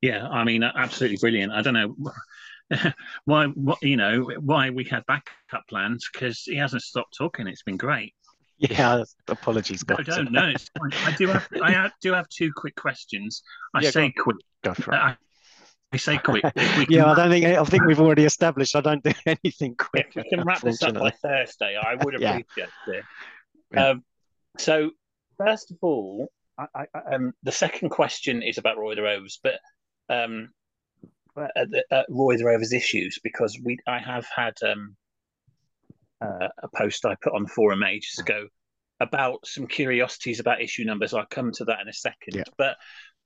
Yeah, I mean, absolutely brilliant. I don't know why, what you know, why we had backup plans because he hasn't stopped talking. It's been great. Yeah, apologies, guys. don't know. it's fine. I do have, I have, do have two quick questions. I Yeah, say quick. Go for it. I, I say quick. If Yeah, I don't think I think we've already established I don't do anything if quick. we can wrap this up by. Thursday, I would Yeah. appreciate it. Yeah. Um, so, first of all, I, I, um, the second question is about Roy the Rovers, but um, uh, the- uh, Roy the Rovers issues because we I have had um, uh, a post I put on the forum ages ago about some curiosities about issue numbers. I'll come to that in a second. Yeah. But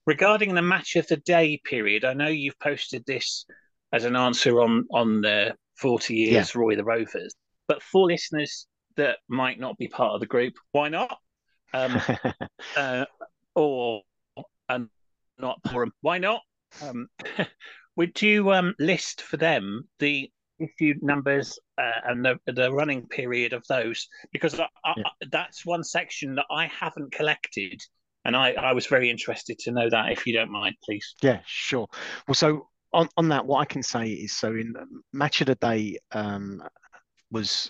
regarding the match of the day period, I know you've posted this as an answer on on the 40 years Roy the Rovers, but for listeners that might not be part of the group, why not? Um, uh, or and not forum, why not? Um, would you um, list for them the issue numbers uh, and the the running period of those? Because I, I, Yeah. that's one section that I haven't collected, and I, I was very interested to know that. If you don't mind, please. Yeah, sure. Well, so on, on that, what I can say is, so in Match of the Day um, was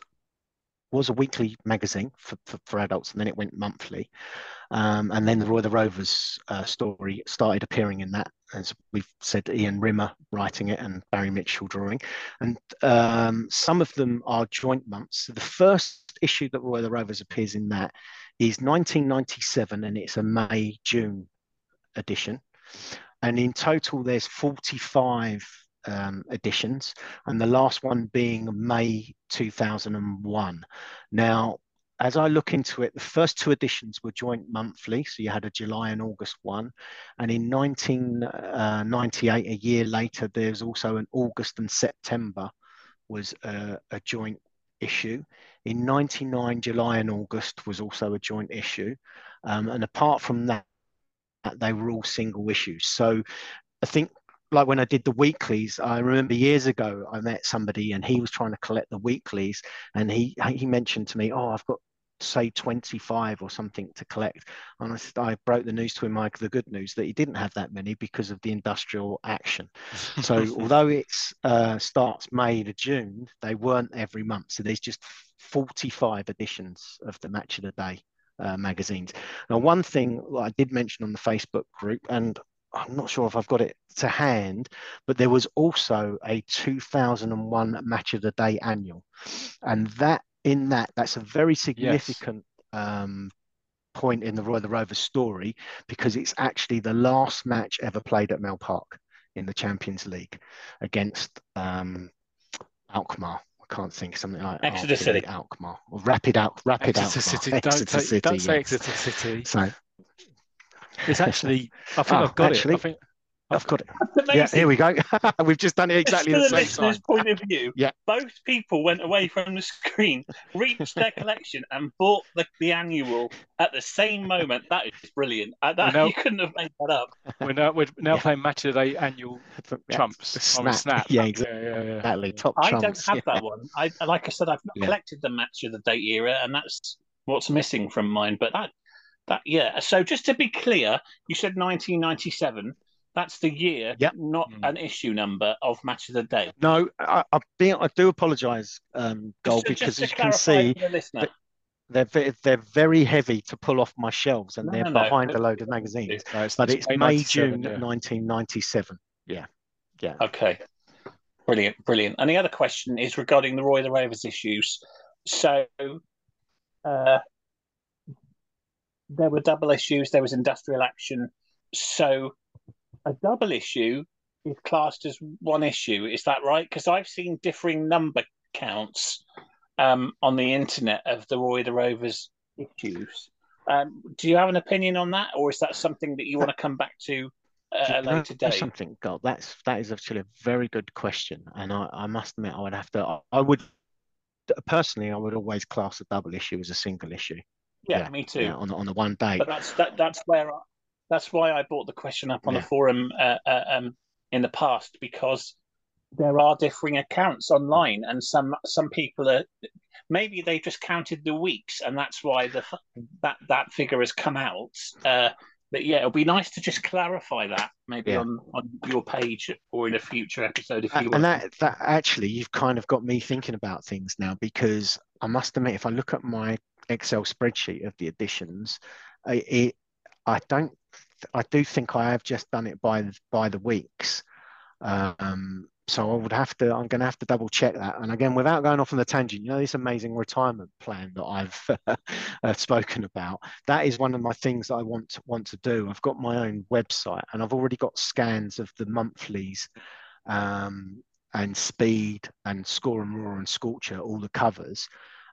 was a weekly magazine for, for, for adults, and then it went monthly. Um, and then the Roy the Rovers uh, story started appearing in that, as we've said, Ian Rimmer writing it and Barry Mitchell drawing. And um, some of them are joint months. So the first issue that Roy the Rovers appears in that is 1997, and it's a May June edition. And in total, there's 45 um, editions, and the last one being May 2001. Now, as I look into it, the first two editions were joint monthly, so you had a July and August one, and in 1998, a year later, there's also an August and September was a, a joint issue. In 99, July and August was also a joint issue, um, and apart from that, they were all single issues. So I think like when I did the weeklies, I remember years ago I met somebody and he was trying to collect the weeklies and he he mentioned to me, Oh, I've got say 25 or something to collect. And I said I broke the news to him like the good news that he didn't have that many because of the industrial action. So although it's uh, starts May to June, they weren't every month. So there's just 45 editions of the Match of the Day uh, magazines. Now, one thing I did mention on the Facebook group, and I'm not sure if I've got it to hand, but there was also a 2001 Match of the Day annual, and that in that that's a very significant um, point in the Roy the Rovers story because it's actually the last match ever played at Mel Park in the Champions League against um, Alkmaar. I can't think something like Exeter City. Alkmaar or Rapid Out Rapid Exeter Alkmaar. City. Don't, Exeter say, City, don't say. Exeter City. So It's actually. I think Oh, I've got actually, it. I think I've got it. Yeah, here we go. We've just done it exactly From the the same listener's time. point of view, Yeah. both people went away from the screen, reached their collection, and bought the, the annual at the same moment. That is brilliant. Uh, that, now- you couldn't have made that up. we're now we're now Yeah. playing match of the day annual Yeah, trumps the on a snap. snap. Yeah, Yeah, exactly. yeah, yeah. Exactly. Top I chumps. don't have yeah. that one. I like I said, I've not Yeah. collected the match of the date era, and that's what's missing from mine. But that that yeah. So just to be clear, you said 1997. That's the year, Yep. not Mm. an issue number of match of the day. No, I, I, be, I do apologise, um, Gull, Just because just as you can see, the they're they're very heavy to pull off my shelves, and No, they're no, no. behind a load of magazines. No, it's, But it's May June yeah. 1997. Yeah, yeah. Okay. Brilliant, brilliant. And the other question is regarding the Roy the Rovers issues. So uh, there were double issues, there was industrial action. So a double issue is classed as one issue. Is that right? Because I've seen differing number counts um, on the internet of the Roy the Rovers issues. Um, do you have an opinion on that, or is that something that you want to come back to Do later date? Something, God, that's that is actually a very good question, and I, I must admit, I would have to. I, I would personally, I would always class a double issue as a single issue. Yeah, yeah, me too. Yeah, on on the one day. But that's that, that's where I, that's why I brought the question up on Yeah. the forum uh, uh, um, in the past because there are differing accounts online, and some some people are maybe they just counted the weeks, and that's why the that that figure has come out. Uh, but yeah, it'll be nice to just clarify that maybe Yeah. on, on your page or in a future episode if you want. and that that actually you've kind of got me thinking about things now because I must admit if I look at my Excel spreadsheet of the additions, I, it I don't I do think I have just done it by by the weeks. Um, so I would have to I'm going to have to double check that. And again, without going off on the tangent, you know this amazing retirement plan that I've uh, spoken about. That is one of my things that I want to, want to do. I've got my own website and I've already got scans of the monthlies um, and speed and score and roar and scorcher all the covers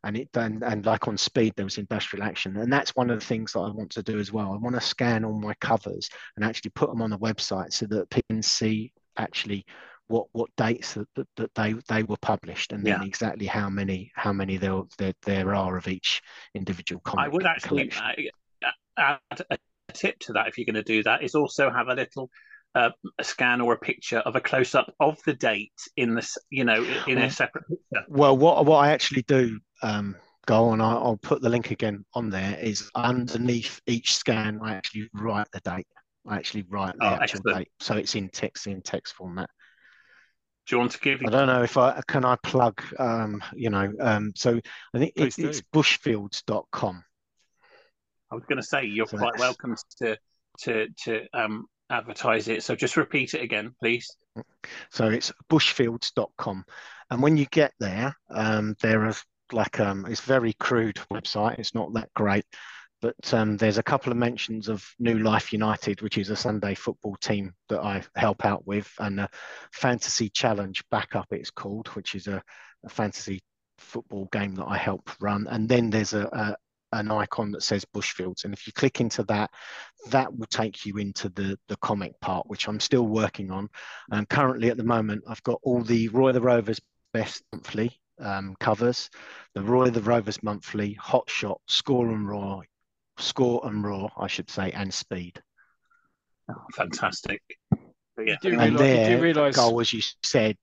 and it and, and like on speed there was industrial action and that's one of the things that i want to do as well i want to scan all my covers and actually put them on the website so that people can see actually what what dates that, that, that they they were published and then Yeah. exactly how many how many there, there there are of each individual comic I would actually uh, add a tip to that if you're going to do that is also have a little uh, a scan or a picture of a close up of the date in this, you know, in a separate picture. Well, what what I actually do, um, go on. I'll, I'll put the link again on there. Is underneath each scan, I actually write the date. I actually write the Oh, actual excellent. date, so it's in text in text format. Do you want to give? I don't know if I can I plug. Um, you know, um, so I think it, Please do. it's bushfields.com. I was going to say you're So quite that's- welcome to to to um advertise it. So just repeat it again, please. So it's bushfields.com. And when you get there, um, there are like um, it's very crude website. It's not that great, but um, there's a couple of mentions of New Life United, which is a Sunday football team that I help out with, and a Fantasy Challenge Backup, it's called, which is a, a fantasy football game that I help run. And then there's a, a an icon that says Bushfields, and if you click into that, that will take you into the the comic part, which I'm still working on. And currently, at the moment, I've got all the Roy the Rovers best monthly um, covers, the Roy the Rovers monthly, Hot Shot, Score and Roar, Score and Roar, I should say, and Speed. Oh, fantastic. Yeah, You do And realise, you do there, realise Gull, as you said,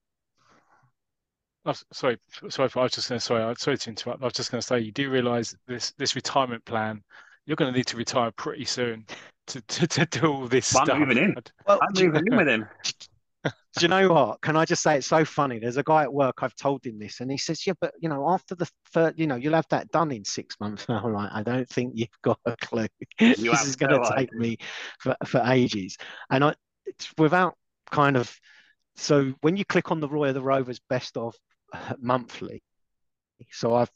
Oh, sorry, sorry. I was just going to sorry. I- Sorry to interrupt. I was just going to say you do realise this this retirement plan. You're going to need to retire pretty soon to to, to do all this Well, I'm stuff. moving in. well, I'm moving in with him. do you know what? Can I just say it's so funny? There's a guy at work. I've told him this, and he says, "Yeah, but you know, after the third, you know, you'll have that done in six months." And I'm like, "I don't think you've got a clue. You this is going to no take me for, for ages." And I, it's without kind of, so when you click on the Roy of the Rovers Best of monthly, so I've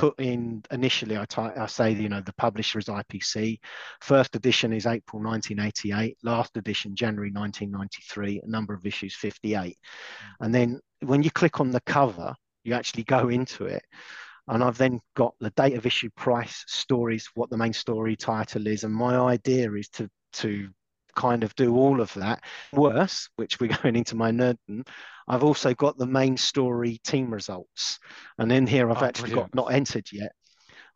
put in initially I say you know the publisher is IPC first edition is April 1988 last edition January 1993 a number of issues 58 hmm. and then when you click on the cover you actually go into it and I've then got the date of issue price stories what the main story title is and my idea is to to kind of do all of that worse which we're going into my nerding I've also got the main story team results and in here I've Oh, actually brilliant. got not entered yet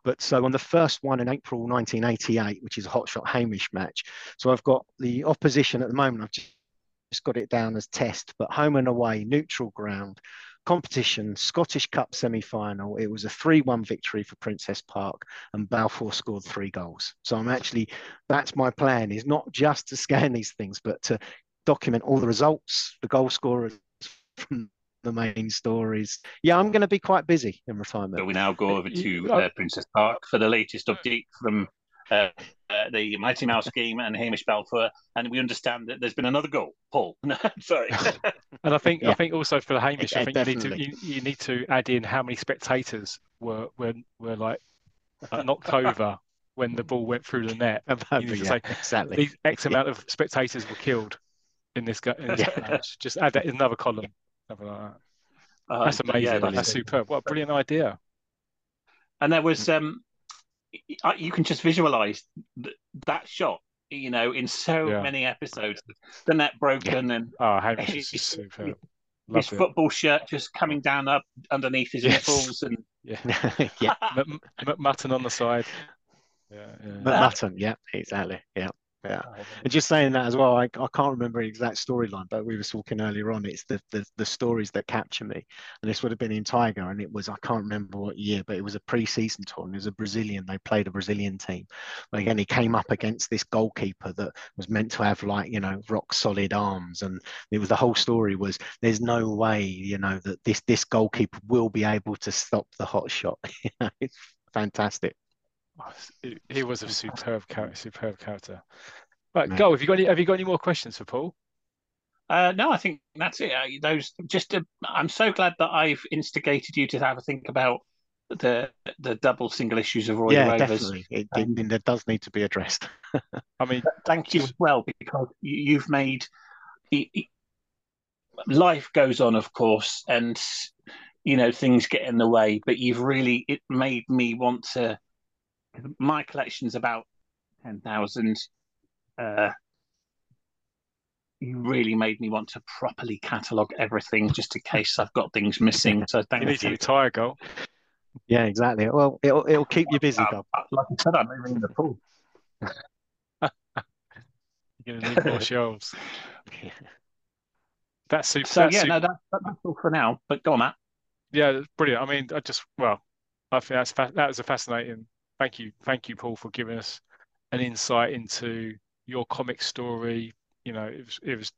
but so on the first one in April 1988, which is a hot shot Hamish match. So I've got the opposition at the moment. I've just got it down as test, but home and away, neutral ground, competition, Scottish Cup semi final. It was a 3 1 victory for Princess Park, and Balfour scored three goals. So I'm actually, that's my plan, is not just to scan these things, but to document all the results, the goal scorers from the main stories. Yeah, I'm going to be quite busy in retirement. So we now go over to uh, Princess Park for the latest update from uh, uh, the Mighty Mouse game and Hamish Balfour, and we understand that there's been another goal. Paul, sorry. And I think I think also for the Hamish, I Yeah, think you need to you, you need to add in how many spectators were were were like uh, knocked over when the ball went through the net. You need to yeah, say, exactly. These X amount of spectators were killed in this, go- in this Yeah. match. Just add that in another column. Something like that. Uh, That's amazing. yeah, That's superb. What a brilliant idea. And there was um, y- you can just visualize th- that shot. You know, in so Yeah. many episodes, the net broken and Oh, Hamish is It's- just his football shirt just coming down up underneath his Yes. nipples, and Yeah. yeah, M- M- Mutton on the side. Yeah, yeah. but mutton. Yeah, exactly. Yeah, yeah. And just saying that as well, I, I can't remember the exact storyline, but we were talking earlier on. It's the, the the stories that capture me, and this would have been in Tiger, and it was I can't remember what year, but it was a pre-season tour, and it was a Brazilian. They played a Brazilian team, but again, he came up against this goalkeeper that was meant to have like you know rock solid arms, and it was the whole story was there's no way you know that this this goalkeeper will be able to stop the hot shot. it's fantastic. He was a superb character. Superb character. Right, go. Have you got any? Have you got any more questions for Paul? Uh, no, I think that's it. Uh, those just. To, I'm so glad that I've instigated you to have a think about the the double single issues of Roy yeah, Rovers. definitely. It, um, it, it, does need to be addressed. I mean, thank you as well because you've made life goes on, of course, and you know things get in the way. But you've really it made me want to. My collection's about ten thousand. Uh, you really made me want to properly catalogue everything just in case I've got things missing. So thank you. Need to retire, Gull. Yeah, exactly. Well, it'll it'll keep you busy, uh, Like I said, I'm moving in the pool. You're gonna need more shelves. That's super. So that's yeah, super. no, that, that's all for now. But go on, Matt. Yeah, brilliant. I mean, I just well, I think that's fa- that was a fascinating. Thank you, thank you, Paul, for giving us an insight into your comic story. You know, it was it was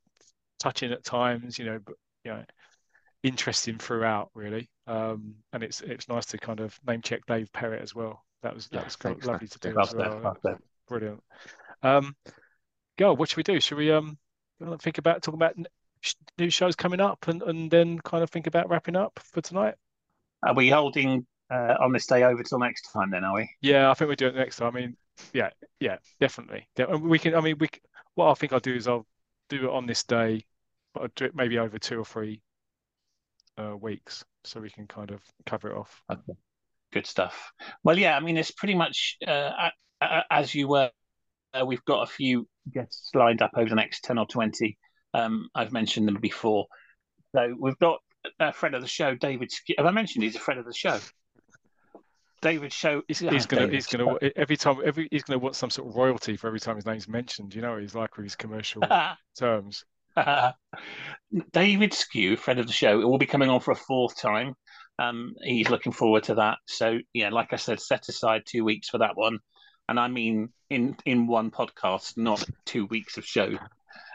touching at times. You know, but you know, interesting throughout, really. Um, and it's it's nice to kind of name check Dave Perrett as well. That was that Yeah, was thanks, lovely thanks, to do Dave. as well. Love that. Brilliant. Um, go. What should we do? Should we um think about talking about new shows coming up and and then kind of think about wrapping up for tonight? Are we holding uh, on this day over till next time? Then are we? Yeah, I think we'll do it next time. I mean, yeah, yeah, definitely. Yeah, we can. I mean, we. What I think I'll do is I'll do it on this day, but I'll do it maybe over two or three uh, weeks, so we can kind of cover it off. Okay. Good stuff. Well, yeah, I mean, it's pretty much uh, as you were. Uh, we've got a few guests lined up over the next ten or twenty. Um, I've mentioned them before. So we've got a friend of the show, David. Have I mentioned he's a friend of the show? David Show. He's, he's gonna. David. He's gonna. Every time. Every. He's gonna want some sort of royalty for every time his name's mentioned. You know what he's like with his commercial terms. David Sque, friend of the show, will be coming on for a fourth time. Um, he's looking forward to that. So yeah, like I said, set aside two weeks for that one, and I mean in in one podcast, not two weeks of show.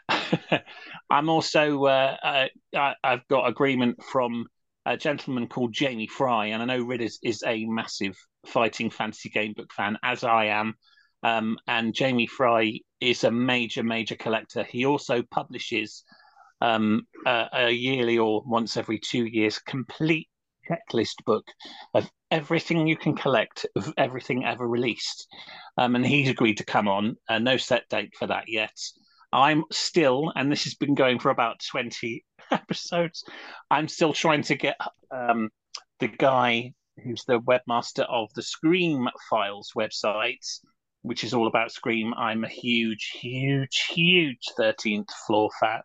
I'm also uh, uh, I, I've got agreement from a gentleman called Jamie Fry, and I know Rid is, a massive fighting fantasy game book fan, as I am. Um, and Jamie Fry is a major, major collector. He also publishes um, a, a, yearly or once every two years complete checklist book of everything you can collect of everything ever released. Um, and he's agreed to come on. Uh, no set date for that yet. I'm still, and this has been going for about 20 episodes, I'm still trying to get um, the guy who's the webmaster of the Scream Files website, which is all about Scream. I'm a huge, huge, huge 13th floor fan,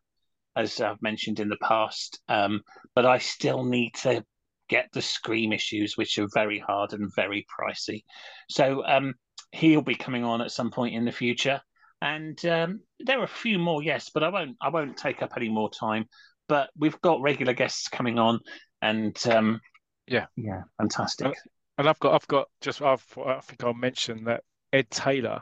as I've mentioned in the past. Um, but I still need to get the Scream issues, which are very hard and very pricey. So um, he'll be coming on at some point in the future and um, there are a few more, yes, but I won't. I won't take up any more time. But we've got regular guests coming on, and um, yeah, yeah, fantastic. And I've got, I've got just, I've, I think I'll mention that Ed Taylor,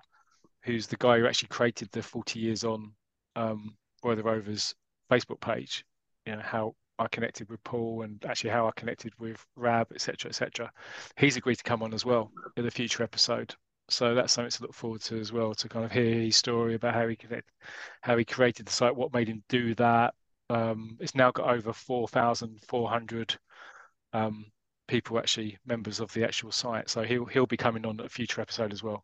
who's the guy who actually created the Forty Years On um, Roy the Rovers Facebook page. You know how I connected with Paul and actually how I connected with Rab, etc., etc. He's agreed to come on as well in a future episode so that's something to look forward to as well to kind of hear his story about how he connect, how he created the site, what made him do that. Um, it's now got over four thousand four hundred um, people actually members of the actual site. So he'll he'll be coming on a future episode as well.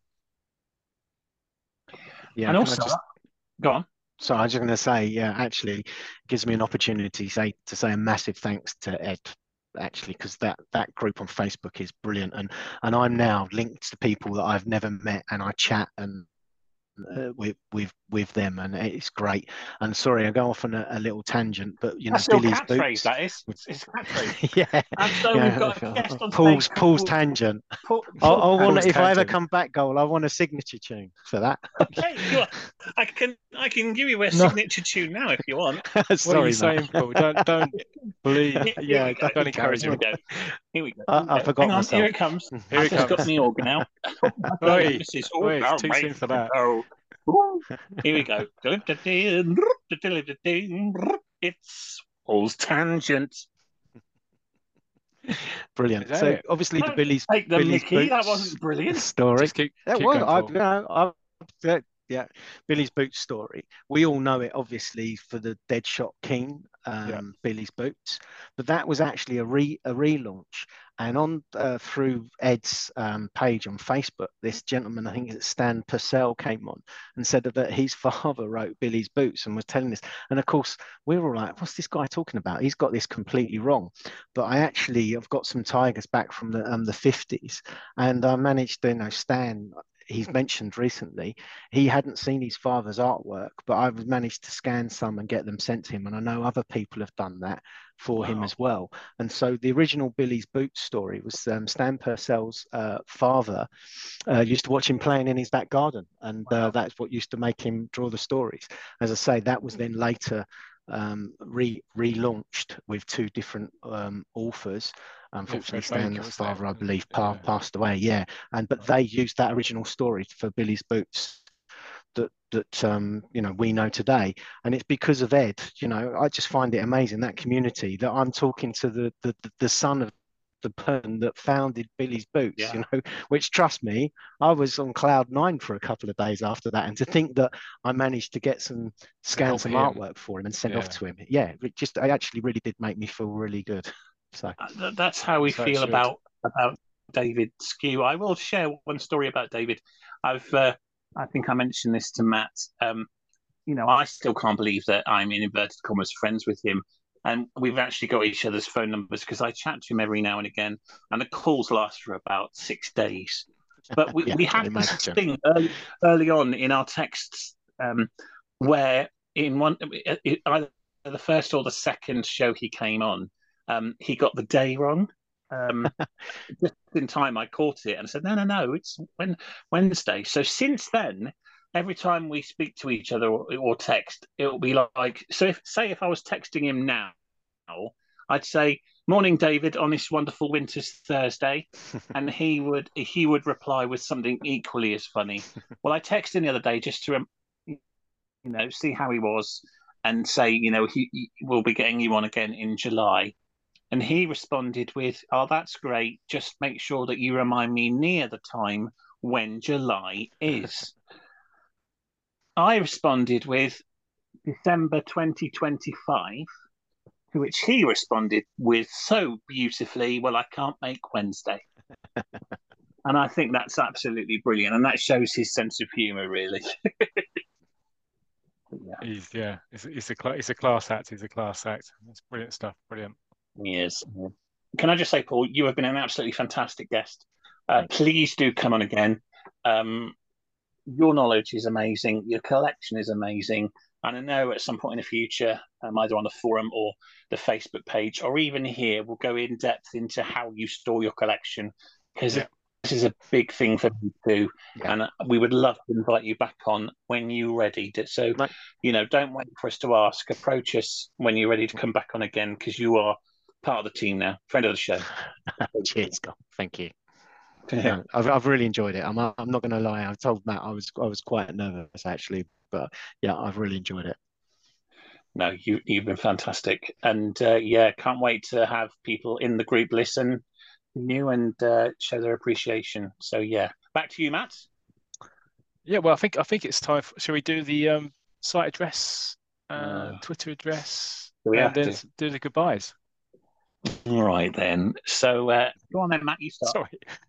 Yeah, and also, just, go on. So I was just going to say, yeah, actually, gives me an opportunity say to say a massive thanks to Ed actually because that that group on Facebook is brilliant. And and I'm now linked to people that I've never met and I chat and uh, with with them, and it's great. And sorry, I go off on a, a little tangent, but you know, That's your Billy's catchphrase, boots. that is. It's, it's a catchphrase. yeah, And so yeah. we've got a guest on Paul's stage. Paul's tangent. Paul- I, I want Paul's if I ever come back, Gull, I want a signature tune for that. Okay, you are- I can I can give you a signature tune now if you want. What are Sorry, you saying, Paul? Don't don't believe. Here we Yeah, go. don't encourage him. go. Here we go. I- Here we I forgot Hang on, myself. here it comes. Here I've it just got comes. my organ out. Oi, This is oi, it's all too soon for that. Oh. Woo. Here we go. It's Paul's tangent. Brilliant. So it? obviously the Don't Billy's Take the Billy's Mickey. That boots wasn't brilliant. story. Keep, That keep was, I, you know, I, yeah, Billy's Boots story. We all know it obviously for the Deadshot Keen, um, Yeah. Billy's Boots, but that was actually a re a relaunch. And on uh, through Ed's um, page on Facebook, this gentleman, I think it's Stan Purcell, came on and said that his father wrote Billy's Boots and was telling this. And of course, we were all like, "What's this guy talking about? He's got this completely wrong." But I actually, I've got some tigers back from the um, the 50s, and I managed to, you know, Stan he's mentioned recently, he hadn't seen his father's artwork, but I've managed to scan some and get them sent to him. And I know other people have done that for him as well. And so the original Billy's Boots story was um, Stan Purcell's uh, father uh, used to watch him playing in his back garden. And uh, that's what used to make him draw the stories. As I say, that was then later um, re relaunched with two different um, authors. Unfortunately, Baker, Stan's father, I believe, pa- Yeah. passed away. Yeah, and but they used that original story for Billy's Boots that that um, you know we know today, and it's because of Ed. You know, I just find it amazing that community that I'm talking to the, the- the son of the person that founded Billy's Boots. Yeah. You know, which trust me, I was on cloud nine for a couple of days after that, and to think that I managed to get some scan help some him. artwork for him and send off to him. Yeah, it just it actually really did make me feel really good. So Uh, That's how we So feel about about David Sque. I will share one story about David. I've uh, I think I mentioned this to Matt. Um, you know, I still can't believe that I'm in inverted commas friends with him, and we've actually got each other's phone numbers because I chat to him every now and again, and the calls last for about six days. But we, Yeah, we this thing early, early on in our texts um, where in one it, it- either the first or the second show he came on, um, he got the day wrong. Um, just in time, I caught it and I said, "No, no, no, it's when Wednesday." So since then, every time we speak to each other or, or text, it'll be like, so if say if I was texting him now, I'd say, "Morning, David, on this wonderful winter's Thursday," and he would he would reply with something equally as funny. Well, I texted him the other day just to, um, you know, see how he was and say, you know, he, he will be getting you on again in July. And he responded with, "Oh, that's great. Just make sure that you remind me near the time when July is." I responded with December 2025, to which he responded with so beautifully, "Well, I can't make Wednesday." and I think that's absolutely brilliant, and that shows his sense of humour, really. yeah, He's yeah, he's, he's a cla- he's a class act. He's a class act. It's brilliant stuff. Brilliant. he is. Can I just say, Paul, you have been an absolutely fantastic guest. Uh, please do come on again. Um, your knowledge is amazing. Your collection is amazing. And I know at some point in the future, um, either on the forum or the Facebook page, or even here, we'll go in depth into how you store your collection because Yeah. this is a big thing for me too. Yeah. And we would love to invite you back on when you're ready. To, so, Right. you know, don't wait for us to ask. Approach us when you're ready to come back on again because you are part of the team now, friend of the show. cheers, God. Thank you. No, I've, I've really enjoyed it. I'm I'm not going to lie. I told Matt I was I was quite nervous actually, but yeah, I've really enjoyed it. No, you you've been fantastic, and uh, yeah, can't wait to have people in the group listen to you and uh, show their appreciation. So yeah, back to you, Matt. Yeah. Well, I think I think it's time. For, shall we do the um, site address, uh, Uh, Twitter address, we and have then to. do the goodbyes? All right then. So uh, go on then, Matt. You start. Sorry.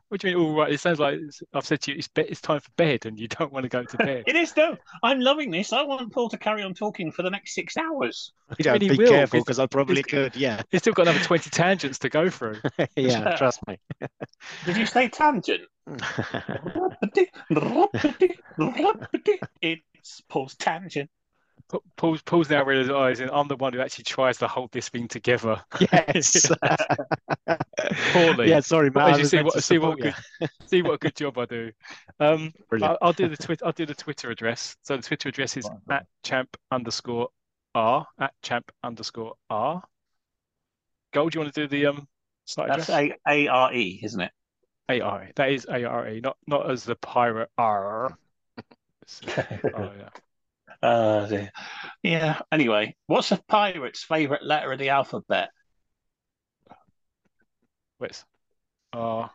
What do you mean? All right. It sounds like it's, I've said to you, it's be, it's time for bed, and you don't want to go to bed. It is no. I'm loving this. I want Paul to carry on talking for the next six hours. Yeah, mean, be will, careful because- because I probably could. Yeah, He's still got another twenty tangents to go through. yeah. Trust me. Did you say tangent? It's It's Paul's tangent. Pa- Paul's Paul's now realizing I'm the one who actually tries to hold this thing together. Yes. Poorly. yeah, sorry, man. see what see what good see what a good job I do. Um, Brilliant. I'll, I'll do the Twitter. I'll do the Twitter address. So the Twitter address is Right, at champ underscore r at champ underscore r. Gull. Do you want to do the um site That's address? A A R E, isn't it? A R E. That is A R E. Not not as the pirate R. Oh yeah. Uh, yeah. Anyway, what's a pirate's favorite letter of the alphabet? Wait. R.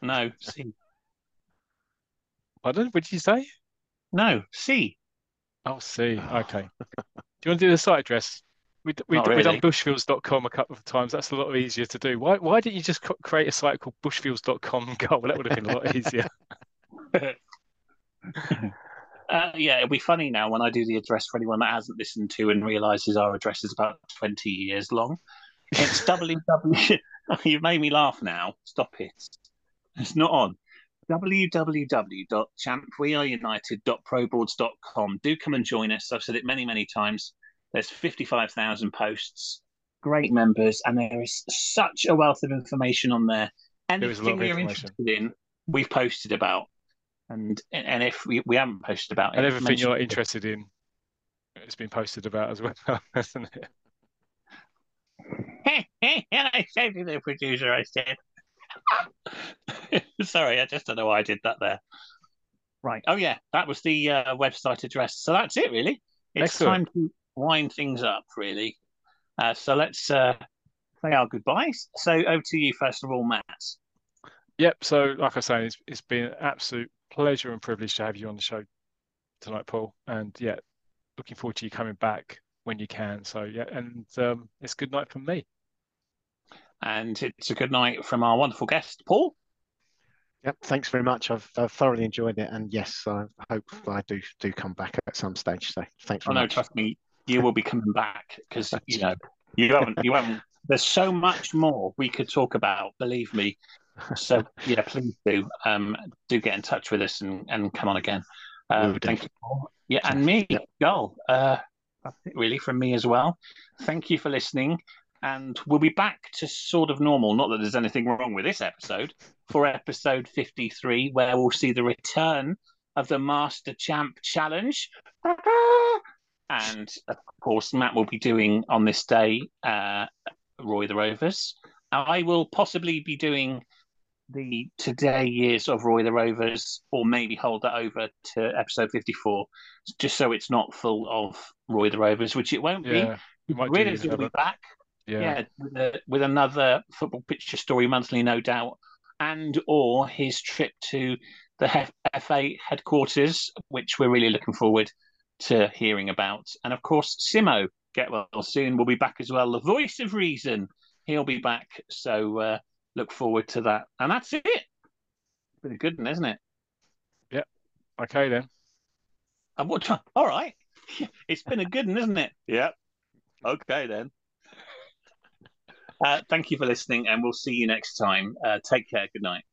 No, C. Pardon? What did you say? No, C. Oh, C. Okay. Do you want to do the site address? We we Not we've done bushfields.com a couple of times. That's a lot easier to do. Why why didn't you just create a site called bushfields.com and go? Well, that would have been a lot easier. Uh, yeah, it'll be funny now when I do the address for anyone that hasn't listened to and realizes our address is about 20 years long. It's www. You've made me laugh now. Stop it. It's not on. www.champweareunited.proboards.com. Do come and join us. I've said it many, many times. There's 55,000 posts, great members, and there is such a wealth of information on there. There Anything of you're interested in, we've posted about. And and if we, we haven't posted about And it, everything you're it. interested in, it's been posted about as well, hasn't it? I said to the producer, I said. Sorry, I just don't know why I did that there. Right. Oh, yeah, that was the uh, website address. So that's it, really. It's Excellent. time to wind things up, really. Uh, so let's uh, say our goodbyes. So over to you, first of all, Matt. Yep. So, like I say, it's, it's been an absolute pleasure and privilege to have you on the show tonight, Paul. And yeah, looking forward to you coming back when you can. So yeah, and um, it's good night from me. And it's a good night from our wonderful guest, Paul. Yep, thanks very much. I've, I've thoroughly enjoyed it, and yes, I hope I do do come back at some stage. So thanks Oh very no, much. trust me, you will be coming back because you know you haven't you haven't. There's so much more we could talk about. Believe me. So yeah, please do um do get in touch with us and, and come on again. Um, thank you. Paul. Yeah, and me, Joel. Uh, really from me as well. Thank you for listening, and we'll be back to sort of normal. Not that there's anything wrong with this episode for episode 53, where we'll see the return of the Master Champ Challenge. And of course, Matt will be doing on this day uh, Roy the Rovers. I will possibly be doing the today years of Roy the Rovers, or maybe hold that over to episode 54, just so it's not full of Roy the Rovers, which it won't Yeah, we be. Ridders will be back yeah. yeah, with, a, with another football picture story monthly, no doubt, and or his trip to the FA headquarters, which we're really looking forward to hearing about. And of course, Simo, get well soon, will be back as well. The voice of reason, he'll be back. So uh, look forward to that. And that's it. It's been a good one, isn't it? Yep. Okay then. And what? All right, it's been a good one, isn't it? Yep. Okay then. Uh, thank you for listening, and we'll see you next time. Uh, take care. Good night.